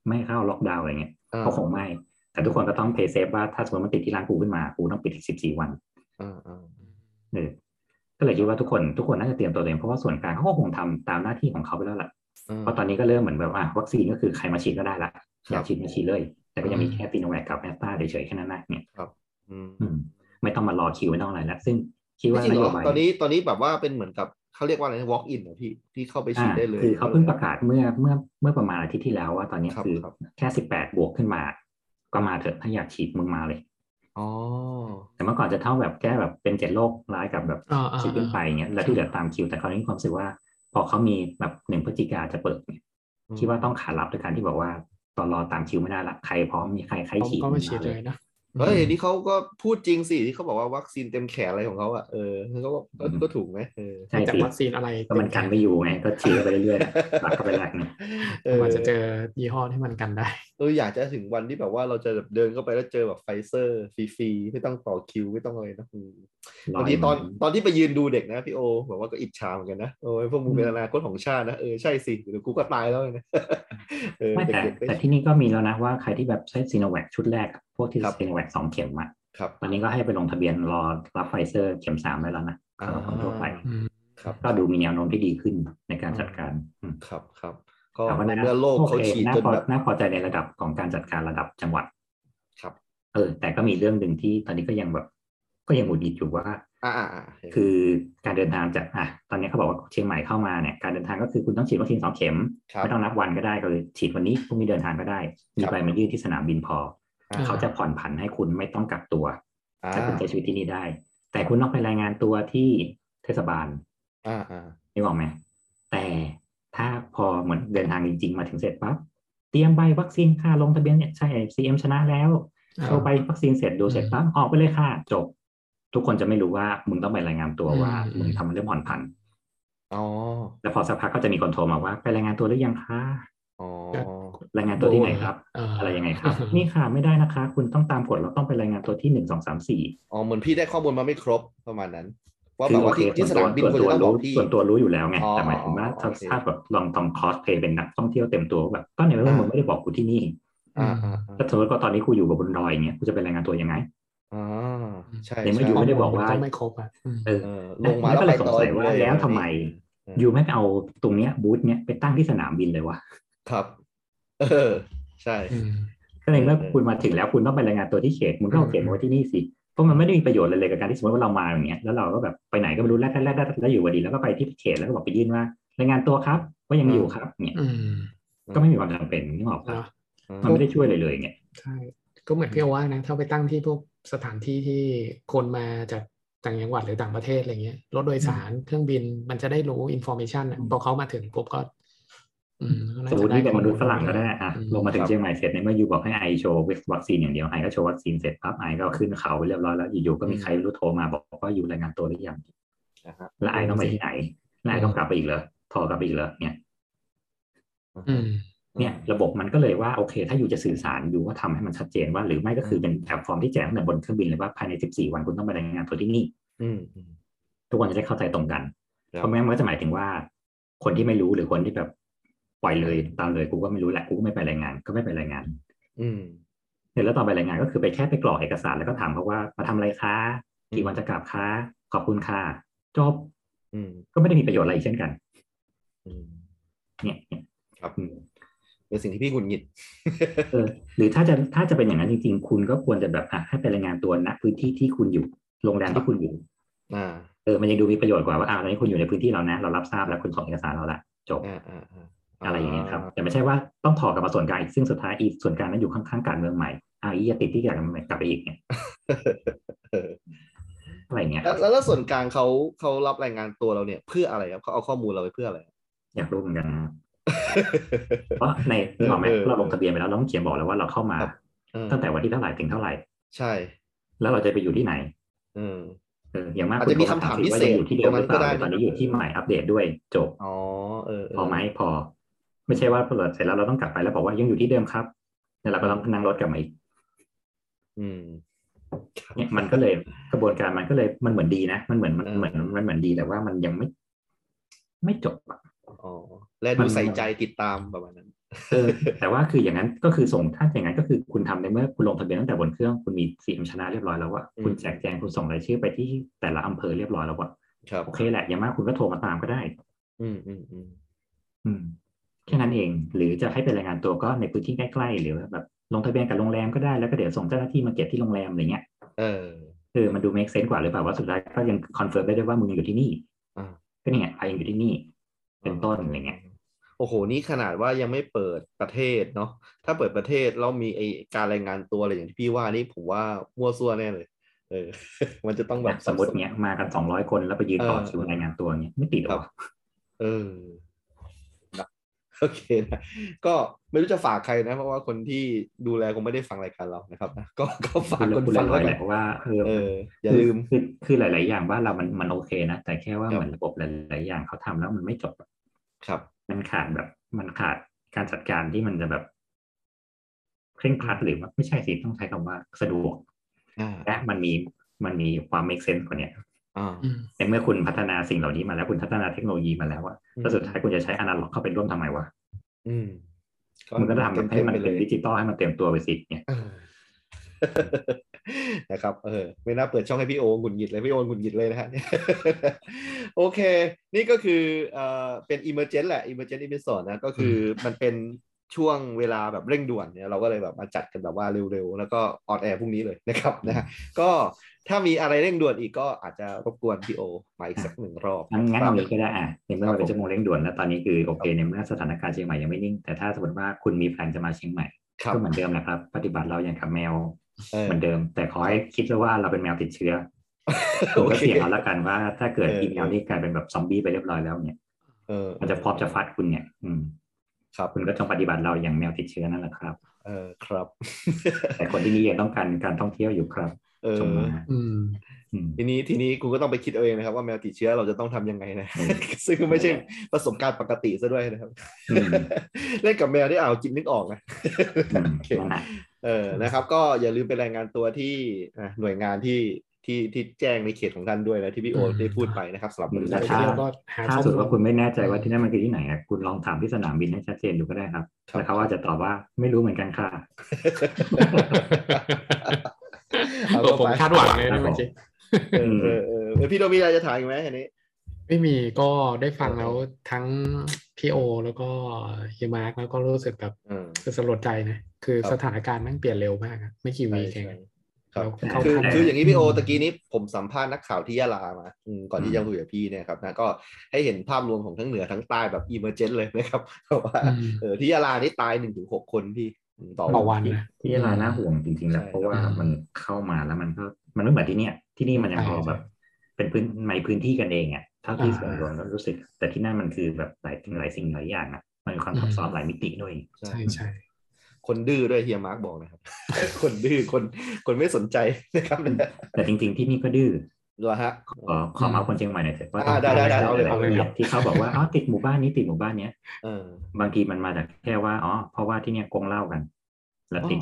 ไม่ให้เข้าล็อกดาวน์อะไรเงี้ยอ่าก็คงไม่ แต่ทุกคนก็ต้อง play safe ว่าถ้าสมมติมันติดที่ร้านกูขึ้นมากูต้องปิดอีกสิบสี่วันอ่าอ่าเออก็เลยคิดว่าทุกคนทุกคนน่าจะเตรียมตัวเองเพราะว่าส่วนกลางเขาก็คงทำตามหน้าที่ของเขาไปแล้วล่ะอ่าเพราะตอนนี้ก็เริ่มเหมือนแบบว่าวัคซีนก็คือใครมาฉีดก็ได้ละครับอยากฉีดมาฉีดเลย แต่ก็ยังมีอืมแค่ซีโนแวคกับแอสตราเฉยๆแค่นั้นนะเนี่ยอืมอืมไม่ต้องมารอคิวไม่ต้องอะไรแล้วซึ่งคิดว่าจริงนเหโยรอบายตอนนี้ตอนนี้แบบว่าเป็นเหมือนกับ เขาเรียกว่าอะไร walk in เหรอพี่ที่เข้าไปฉีดได้เลย คือเขาเพิ่งประกาศเมื่อเมื่อเมื่อประมาณอาทิตย์ที่แล้วว่าตอนนี้ครับคือครับแค่สิบแปดบวกขึ้นมา ก็มาเถอะถ้าอยากฉีดมึงมาเลยอ๋อแต่เมื่อก่อนจะเท่าแบบแก้แบบเป็นเจ็ดโรคร้ายกับแบบอ่าอ่าฉีดขึ้นไปอย่างเงี้ยแล้วที่เหลือตามคิว แต่คราวนี้มีความรู้สึกว่า พอเขามีแบบหนึ่งพฤศจิกาจะเปิดเนี่ยคิดว่าต้องขารับด้วยการที่บอกว่าตอนรอตามคิวไม่ได้ละใครพร้อมมีใครใครผมฉีดก็ไม่าฉีดเลยนะ เฮ้ยนี่เขาก็พูดจริงสิที่เขาบอกว่าวัคซีนเต็มแขนอะไรของเขาอะเออเขาก็ก็ก็ถูกไหมเออใช่จากสิวัคซีนอะไรก็มันกันไม่อยู่ไงก็ฉีดไปเรื่อยๆหลักเข้าไปหลักหนึ่งเออมันจะเจอยี่ห้อที่มันกันได้เอออยากจะถึงวันที่แบบว่าเราจะแบบเดินเข้าไปแล้วเจอแบบไฟเซอร์ฟรีๆไม่ต้องต่อคิวไม่ต้องอะไรนะอืมบางทีตอนตอนที่ไปยืนดูเด็กนะพี่โอแบบว่าก็อิจฉาเหมือนกันนะโอ้ยพวกมึงเป็นอนาคตของชาตินะเออใช่สิเดี๋ยวกูก็ตายแล้วนะเออไม่แต่เด็กๆก็แต่ที่นี่ก็มีแล้วนะว่าใครที่แบบใช้ซีโนแวคชุดแรกอะพ วกที่ครับซีโนแวคสองเข็มอะครับตอนนี้ก็ให้ไปลงทะเบียนรอรับไฟเซอร์เข็มสามได้แล้วนะอ่าสำหรับคนทั่วไปอืมครับก็ดูมีแนวโน้มที่ดีขึ้นในการจัดการอืมครับครับก็แต่ว่าในนะเมื่อโลกเขาโอคฉีดน่าจนพอแบบน่าพอใจในระดับของการจัดการระดับจังหวัด ครับ เออ แต่ก็มีเรื่องหนึ่งที่ตอนนี้ก็ยังแบบ ก็ยังหงุดหงิดอยู่ว่าอ่าอ่าอ่าคือการเดินทางจากอะตอนนี้เขาบอกว่าเชียงใหม่เข้ามาเนี่ยการเดินทางก็คือคุณต้องฉีดวัคซีนสองเข็มครับไม่ต้องนับวันก็ได้ก็คือฉีดวันนี้พรุ่งนี้เดินทางก็ได้มีครับใบมายื่นที่สนามบินพออ่า เขาจะผ่อนผันให้คุณไม่ต้องกักตัวอ่าถ้าคุณใช้ชีวิตที่นี่ได้ แต่คุณต้องไปรายงานตัวที่เทศบาลอ่าอ่านี่บอกไหมแต่ถ้าพอเหมือนเดินทางจริง ๆ มาถึงเสร็จปั๊บเตรียมใบวัคซีนค่ะลงทะเบียนเนี่ยใช่ซีเอ็มชนะแล้วอ่าโชว์ใบวัคซีนเสร็จดูเสร็จปั๊บออกไปเลยค่ะจบ ทุกคนจะไม่รู้ว่ามึงต้องไปรายงานตัวว่าอืมมึงทำเรื่องผ่อนผันอ๋อแล้วพอสักพักก็จะมีคนโทรมาว่า ไปรายงานตัวหรือยังคะอ๋อ รายงานตัวที่ไหนครับเอะไรยังไงครับ นี่ค่ะไม่ได้นะคะ คุณต้องตามกฎเราต้องไปรายงานตัวที่หนึ่งสองสามสี่อ๋อเหมือนพี่ได้ข้อมูลมาไม่ครบประมาณนั้นว่าคืแบอบโอว่าเคที่ที่สนามบินส่วนควรตัวจะต้องบรู้อกพี่ส่วนตัวรู้อยู่แล้วไงอ๋อแต่หมายถึงว่าโอถ้าเคถ้าแบบลองทำคอสเพย์เป็นนักท่องเที่ยวเต็มตัวแบบก็ในเมื่อมึงไม่ได้บอกกูที่นี่อ่าอ่าอ่าถ้าสมมติว่าตอนนี้กูอยู่กับบนดอยอย่างเงี้ยกูจะไปรายงานตัวยังไงอ่าใช่ในเมื่อใช่อยู่ไม่ได้บอกว่าก็ไม่ครบอะอืมเออเออลงมาแล้วก็เลยสงสัยไปว่าต่อแล้วทำไมเอออยู่ไม่ไปเอาตรงเนี้ยบูธเนี้ยไปตั้งที่สนามบินเลยวะครับ เออ ใช่อืมก็เลยเมื่อเออคุณมาถึงแล้วคุณต้องไปรายงานตัวที่เขตมึงก็เอาเขตมาไว้ที่นี่สิเพราะมันไม่ได้มีประโยชน์อะไรเลยกับการที่สมมติว่าเรามาอย่างเงี้ยแล้วเราก็แบบไปไหนก็ไม่รู้แล้วแล้วแล้วแล้วอยู่วันดีแล้วก็ไปที่เขตแล้วก็บอกไปยื่นว่ารายงานตัวครับ ว่ายังอยู่ครับเนี่ยอืมก็ไม่มีความจำเป็นนึกออกปะเนาะมันไม่ได้ช่วยเลยเลยเนี่ยใช่ก็เหมือนพี่โอว่านะถ้าไปตั้งที่พวกสถานที่ที่คนมาจากต่างจังหวัดหรือต่างประเทศอะไรเงี้ยรถโดยสารเครื่องบินมันจะได้รู้อินโฟ a t ชันพอเขามาถึงปุ๊บก็อืมก็น่า สมมจะติได้ที่เป็นข้อมนุษย์ฝรั่งก็ได้อะอืมลงมาถึคงรับเชียงใหม่เสร็จในเมื่อยูบอกให้ไอโชว์วัคซีนอย่างเดียวไอก็โชว์วัคซีนเสร็จปั๊บไอก็ขึ้นเขาไปเรียบร้อยแล้วอยู่ๆก็มีใครรู้โทรมาบอกว่าอยู่รายงานตัวหรือยังนะฮะแล้วไอต้องไปที่ไหนแล้วไอต้องกลับไปอีกเหรอโทรกลับไปอีกเหรอเนี่ยอืมเนี่ยระบบมันก็เลยว่าโอเค ถ้าอยู่จะสื่อสารอยู่ว่าทำให้มันชัดเจนว่า หรือไม่ก็คือเป็นแพลตฟอร์มที่แจ้งตั้งแต่บนเครื่องบินเลยว่าภายใน 14 วันคุณต้องไปรายงานตัวที่นี่อืมอืมทุกคนจะได้เข้าใจตรงกันครับเพราะไม่งั้นมันก็จะหมายถึงว่า คนที่ไม่รู้หรือคนที่แบบ ปล่อยเลยตามเลยกูก็ไม่รู้แหละกูก็ไม่ไปรายงาน ก็ไม่ไปรายงาน อืมเนี่ยแล้วตอนไปรายงานก็คือไปแค่ไปกรอกเอกสารแล้วก็ถามเขาว่ามาทำอะไรคะกี่วันจะกลับคะขอบคุณค่ะจบอืมก็ไม่ได้มีประโยชน์อะไรอีกเช่นกันอืมเนี่ยเนี่ยครับอืมเป็นสิ่งที่พี่หงุดหงิดเออหรือถ้าจะถ้าจะเป็นอย่างนั้นจริงๆ คุณก็ควรจะแบบอะให้ไปรายงานตัวณพื้นที่ที่คุณอยู่โรงแรมที่คุณอยู่อ่าเออมันยังดูมีประโยชน์กว่าว่าอ่าตอนนี้คุณอยู่ในพื้นที่เรานะ เรารับทราบแล้วคุณส่งเอกสารเราละจบ อ่าอ่าอ่าอะไรอย่างเงี้ยครับแต่ไม่ใช่ว่าต้องถอดกลับมาส่วนกลางอีกซึ่งสุดท้ายอีกส่วนกลางนั้นอยู่ข้างๆการเมืองใหม่อ่าอีจะติดที่การเมืองใหม่กลับไปอีกเนี่ยเอออะไรเงี้ยคแล้รัวบแล้วแล้วส่วนกลางเขาเขารับรายงานตัวเราเนี่ยเพื่ออะไรครับเขาเอาข้อมูลเราไปเพื่ออะไร อยากรู้เหมือนกันนะเพราะในบอกไหมเออเราลงทะเบียนไปแล้วเราต้องเขียนบอกแล้วว่าเราเข้ามาครับเออตั้งแต่วันที่เท่าไหร่ถึงเท่าไหร่ ใช่ แล้วเราจะไปอยู่ที่ไหนเออเอออย่างมากอาจจะมีคำถามพิเศษว่ายังอยู่ที่เดิมหรือเปล่าตรงนั้นก็ได้หรือตอนนี้อยู่ที่ใหม่อัปเดตด้วยจบอ๋อเออเพอไหมพอ ไม่ใช่ว่าเปิดเสร็จแล้วเราต้องกลับไปแล้วบอกว่ายังอยู่ที่เดิมครับแล้วเราก็ต้องนั่งรถกลับมาอีกอืมเนี่ยมันก็เลยกระบวนการมันก็เลยมันเหมือนดีนะมันเหมือนมันเออเหมือนมันเหมือนดีแต่ว่ามันยังไม่ ไม่จบอะอ๋อและดูใส่ใจติดตามประมาณนั้นเออแต่ว่าคืออย่างนั้นก็คือส่งถ้าอย่างนั้นก็คือคุณทำในเมื่อคุณลงทะเบียนตั้งแต่บนเครื่องคุณมีหมอชนะเรียบร้อยแล้วว่าอืมคุณแจกแจงคุณส่งรายชื่อไปที่แต่ละอำเภอเรียบร้อยแล้วว่าครับโอเคแหละอย่างมากคุณก็โทรมาตามก็ได้ อืมอืมอืมอืม แค่นั้นเอง หรือจะให้เป็นรายงานตัวก็ในพื้นที่ใกล้ๆหรือว่าแบบลงทะเบียนกับโรงแรมก็ได้แล้วก็เดี๋ยวส่งเจ้าหน้าที่มาเก็บที่โรงแรมอะไรเงี้ยเออเออมันดู make sense กว่าหรือเปล่าว่าสุดท้ายก็ยัง confirm ได้ด้วยว่ามึงยังอยู่ที่นี่อ่าก็นี่ไงใครยังอยู่ที่นี่ เป็นต้นอะไรเงี้ยโอ้โห นี่ขนาดว่ายังไม่เปิดประเทศเนาะ ถ้าเปิดประเทศแล้วมีไอการรายงานตัวอะไรอย่างที่พี่ว่านี่ผมว่ามั่วซั่วแน่เลย เออ มันจะต้องแบบสมมติเนี้ยมากันสองร้อยคนแล้วไปยืนต่อคิวรายงานตัวเนี้ยไม่ติดหรครัอบกเออนะ โอเคนะก็ไม่รู้จะฝากใครนะ เพราะว่าคนที่ดูแลคงไม่ได้ฟังรายการเรานะครับนะก็ก็ฝากคือคนคุณฟังลไว้อยๆก่แหอนละเพราะว่าเออเอออย่าลืมคือคือหลาย ๆ อย่างบ้านเรามันมันโอเคนะ แต่แค่ว่าครับเหมือนระบบหลาย ๆ อย่างเขาทำแล้วมันไม่จบอะครับ มันขาดแบบมันขาดการจัดการที่มันจะแบบเคร่งครัดหรือว่าไม่ใช่สิต้องใช้คำว่าสะดวกอ่าและมันมีมันมีความ make sense กว่าเนี้ยอ่าอืม ในเมื่อคุณพัฒนาสิ่งเหล่านี้มาแล้วคุณพัฒนาเทคโนโลยีมาแล้วอะอืมแล้วสุดท้ายคุณจะใช้อนาล็อกเข้าไปร่วมทำไมวะอืมมันก็ทำให้มันไปเป็นเลยดิจิตอลให้มันเต็มตัวไปสิเนี่ยเออนะครับเออไม่น่าเปิดช่องให้พี่โอหงุดหงิดเลยพี่โอหงุดหงิดเลยนะฮะโอเค นี่ก็คือเอ่อเป็น emergent แหละ emergent episode นะก็คือมันเป็น ช่วงเวลาแบบเร่งด่วนเนี่ยเราก็เลยแบบมาจัดกันแบบว่าเร็วๆ แล้วก็ออนแอร์พรุ่งนี้เลยนะครับนะฮะก็ถ้ามีอะไรเร่งด่วนอีกก็อาจจะรบกวนพี่โอมาอีกสักหนึ่งรอบงั้นงั้นครัเอาบงี้ก็ได้อะในเมื่อมันเป็ครับผมนชั่วโมงเร่งด่วนแล้วตอนนี้คือโอเคในเมื่อสถานการณ์เชียงใหม่ยังไม่นิ่ง แต่ถ้าสมมติว่าคุณมีแผนจะมาเชียงใหม่ครับก็เหมือนเดิมนะครับ ปฏิบัติเราอย่างกับแมวเออเหมือนเดิม แต่ขอให้คิดไว้ว่าเราเป็นแมวติดเชื้อโอคุณก็เคเสี่ยงเอาละกันว่าถ้าเกิดเอออีแมวนี่กลายเป็นแบบซอมบี้ไปเรียบร้อยแล้วเนี่ยเออมันจะพร้อมจะฟัดคุณเนี่ย อืม ครับคุณก็จงปฏิบัติเราอย่างแมวติดเชื้อนั่นแหละครับ เออครับ แต่คนที่นี่ยังต้องการการท่องเที่ยวอยู่ครับ เออจงมาอืมอืมทีนี้ทีนี้คุณก็ต้องไปคิดเอาเองนะครับ ว่าแมวติดเชื้อเราจะต้องทำยังไงนะอืมซึ่งไม่ใช่ประสบการณ์ปกติซะด้วยนะครับอืมเล่นกับแมวได้อ่าวจิตนึกออกนะอืมโอเคนั่นแหละเออนะครับ ก็อย่าลืมไปรายงานตัวที่อะหน่วยงานที่ ที่ที่แจ้งในเขตของท่านด้วยนะที่พี่โออืมได้พูดไปนะครับสำหรับบริแล้ษัวทไปเที่ยวก็หาถ้าข้อสุมูดลว่าคุณไม่แน่ใจว่าที่นั่นมันคือที่ไหนอะคุณลองถามที่สนามบินให้ชัดเจนดูก็ได้ครับครับแล้วเขาว่าจะตอบว่าไม่รู้เหมือนกันค่ะเอาเออเข้าผมไปคาดหวังเลยนะเมื่อกี้เออเออเออเออพี่โดมีอะไรจะถามอีกไหมอันนี้ไม่มีก็ได้ฟังแล้วทั้งพี่โอ แล้วก็เฮียมาร์กแล้วก็รู้สึกแบบเออคือสลดใจนะ คือครับสถานการณ์แมันเปลี่ยนเร็วมากอะไม่กี่ใช่วีคเองใช่อะ ครับแล้วเข้าคือขั้นคืออย่างนี้พี่โอตะกี้นี้ผมสัมภาษณ์นักข่าวที่ยะลามาอืมก่อนอืที่มจะคุยกับพี่เนี่ยครับนะก็ให้เห็นภาพรวมของทั้งเหนือทั้งใต้แบบอีเมอร์เจนเลยนะครับเพราะว่าอืมเออที่ยะลานี่ตายหนึ่งถึงหกคนพี่อืมต่อต่อวัวันนะที่ยะลาน่าห่วงจริงๆแหละใช่เพราะว่าครับมันเข้ามาแล้วมันก็มันไม่เหมือนที่เนี่ยที่นี่มันยังพอใช่แบบเป็นพื้นในพื้นที่กันเองอะเท่าที่อ่าส่วนรวมแล้วรู้สึก แต่ที่นั่นมันคือแบบหลายหลายสิ่งหลายอย่างอะมันมีความซับซ้อนหลายมิติด้วยใช่ใช่ คนดื้อด้วยเฮียมาร์กบอกนะครับ คนดื้อคนคนไม่สนใจนะครับแต่จริงๆที่นี่ก็ดื้อเหรอฮะขอขอเมาส์คนเชียงใหม่หน่อยเถอะว่าอ่าได้ได้ได้เอาเลยเอาเลยที่เขาบอกว่าอ๋อติดหมู่บ้านนี้ติดหมู่บ้านเนี้ยเออบางทีมันมาจากแค่ว่าอ๋อเพราะว่าที่เนี่ยโกงเหล้ากันแล้วติด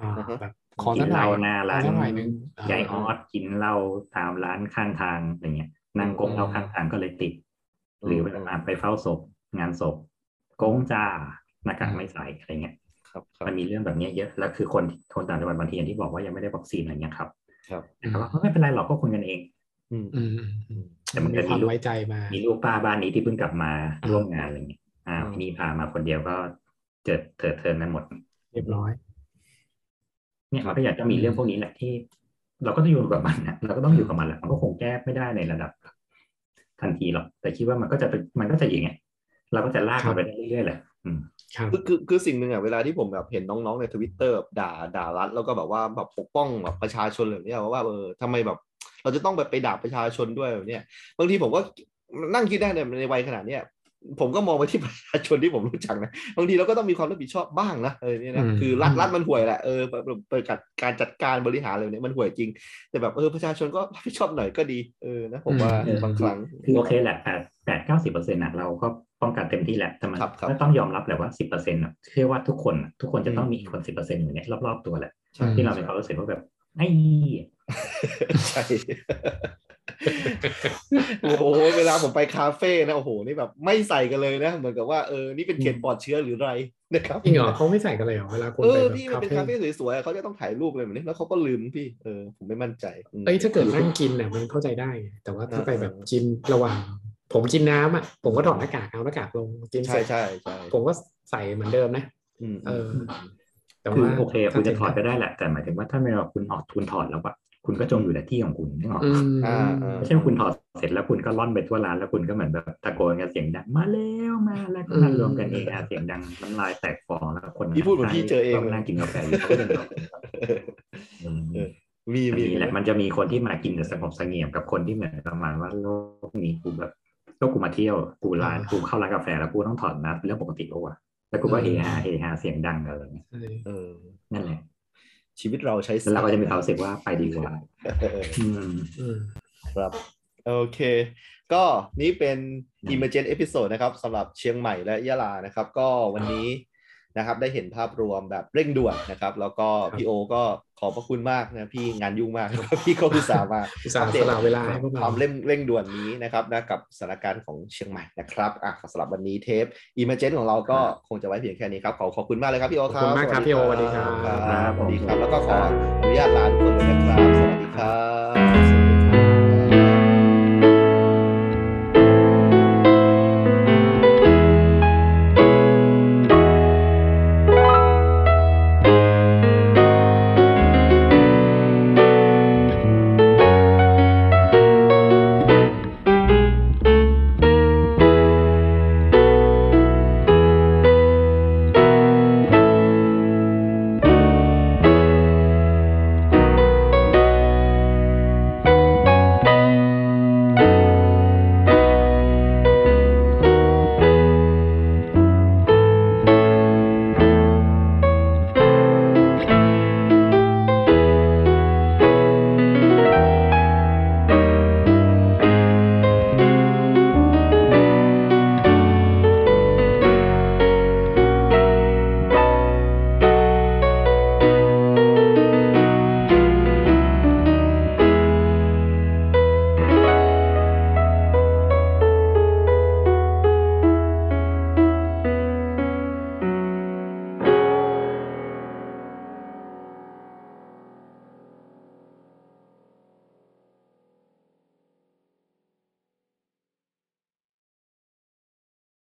อ่าอ่าฮะแบบขอกิสักนหเหน่อล้ายหน้าร้านขอสักหน่อยหนึงยายออสกินเหล้าตามร้านข้างทางอะไรเงี้ยนั่งโกงเหล้าข้างทางก็เลยติด หรือเวลาไปเฝ้าศพงานศพโกงจ้าหน้ากากไม่ใส่อะไรเงี้ย ครับครับมันมีเรื่องแบบเนี้ยเยอะแล้วคือคนคนต่างจังหวัดบางทีอย่างที่บอกว่ายังไม่ได้วัคซีนอะไรเงี้ยครับ ครับแต่ว่าไม่เป็นไรหรอกก็คนกันเองอืมอืมอืมอืมแต่มันมีจะความมีลูกไว้ใจมา มีลูกป้าบ้านนี้ที่เพิ่งกลับมาอ่าร่วมงานอะไรเงี้ยอ่าอืมทีนี้พามาคนเดียวก็เจอเถิดเทินกันหมด เรียบร้อย เนี่ยมันก็อยากจะมีเรื่องพวกนี้แหละที่ เราก็ต้องอยู่กับมันนะเราก็ต้องอยู่กับมันแหละมันก็คงแก้ไม่ได้ในระดับ ทันทีหรอกแต่คิดว่ามันก็จะเป็นมันก็จะอย่างเงี้ยเราก็จะลากมันไปได้เรื่อยๆแหละอืม ครับคือคือคือสิ่งหนึ่งอะเวลาที่ผมแบบเห็นน้องๆในทวิตเตอร์แบบด่าด่ารัฐแล้วก็แบบว่าแบบปกป้องแบบประชาชนแบบเนี้ยว่าเออทำไมแบบ เราจะต้องแบบไปด่าประชาชนด้วยแบบเนี้ยบางทีผมก็นั่งคิดได้ในในวัยขนาดเนี้ยผมก็มองไปที่ประชาชนที่ผมรู้จักนะบางทีเราก็ต้องมีความรับผิดชอบบ้างนะเออเนี่ยนะอืมคือรัฐรัฐมันห่วยแหละเออเปิดเปิดการการจัดการบริหารอะไรเนี่ยมันห่วยจริง แต่แบบเออประชาชนก็รับผิดชอบหน่อยก็ดีเออนะผมว่าอืมบางครั้งคือโอเคแหละแปดแปดเก้าสิบเปอร์เซ็นต์ะเราก็ ป้องกันเต็มที่แหละแต่มันครับครับก็ต้องยอมรับแหละว่าสิบเปอร์เซ็นต์ะเชื่อว่าทุกคนอะทุกคนจะต้องมีอืมอีกคนสิบเปอร์เซ็นต์อยู่เนี่ยรอบๆตัวแหละใช่ที่เรามีความรู้สึกว่าแบบไอ้ใช่โอ้โหเวลาผมไปคาเฟ่นะโอ้โหนี่แบบไม่ใส่กันเลยนะ เหมือนกับว่าเออนี่เป็นเขตปลอดเชื้อหรือไรนะครับจริงเหรอเขาไม่ใส่กันเลยเหรอเวลาคุณเอไปอแบบพี่มันคาเป็นเฟ่คาเฟ่สวยๆเขาจะต้องถ่ายรูปอะไรแบบนี้แล้วเขาก็ลืมพี่เออผมไม่มั่นใจมเอ้ยถ้าเกิดนั่งกินเนี่ยมันเข้าใจได้ แต่ว่าถ้าไปแบบเออกินระหว่าง ผมกินน้ำอะผมก็ถอดหน้ากากเอาหน้ากากลงกินเสใช่ร็จใช่ใช่ผมก็ใส่เหมือนเดิมนะอืมเออ แต่คือว่าโอเคคุณจะถอดก็ได้แหละ แต่หมายถึงว่าถ้าไม่ว่าคุณออกทุนถอดแล้วอะคุณก็จงอยู่แต่ที่ของคุณนึกออกอืปะมอ่าอ่าไม่ใช่ว่าคุณถอดเสร็จแล้วคุณก็ล่อนไปทั่วร้านแล้วคุณก็เหมือนแบบตะโกนกันเสียงดังมาแล้วมาแล้วก็นั่งรวมกันเองอะเสียงดังน้ำลายแตกฟองแล้วคนพี่พูดเหมือนพี่เจอเองก็นั่งกินกาแฟอยู่เขาก็เดินออกอืมเออมีมันมีมีแหละมันจะมีคนที่มากินแต่สงบเสงี่ยมกับคนที่เหมือนประมาณว่าโลกนี้กูแบบโล กกูมาเที่ยวกูร้านกูเข้าร้านกาแฟแล้วกูต้องถอดนะเป็นเรื่องปกติปะวะแล้วกูก็เฮฮาเฮฮาเสียงดังอะไรอย่างเงี้ยใช่เออนั่นแหละ ชีวิตเราใช้แล้วเราก็จะมีความรู้สึกว่าไปดีกว่าเอออืมอืมครับโอเค ก็นี่เป็น Emergent Episode นะครับสำหรับเชียงใหม่และยะลานะครับ ก็วันนี้ นะครับได้เห็นภาพรวมแบบเร่งด่วนนะครับ แล้วก็พี่โอก็ขอบพระคุณมากนะพี่งานยุ่งมากพี่ก็อุตส่าห์มาอุตส่าห์สละเวลาให้พวกเราความเร่งเร่งด่วนนี้นะครับนะกับสถานการณ์ของเชียงใหม่นะครับอะสำหรับวันนี้เทป Emergent ของเราก็คงจะไว้เพียงแค่นี้ครับ ขอขอบคุณมากเลยครับพี่โอครับขอบคุณมากครับพี่โอสวัสดีครับครับสวัสดีครับ แล้วก็ขออนุญาตลาทุกคนเลยนะครับ สวัสดีครับสวัสดี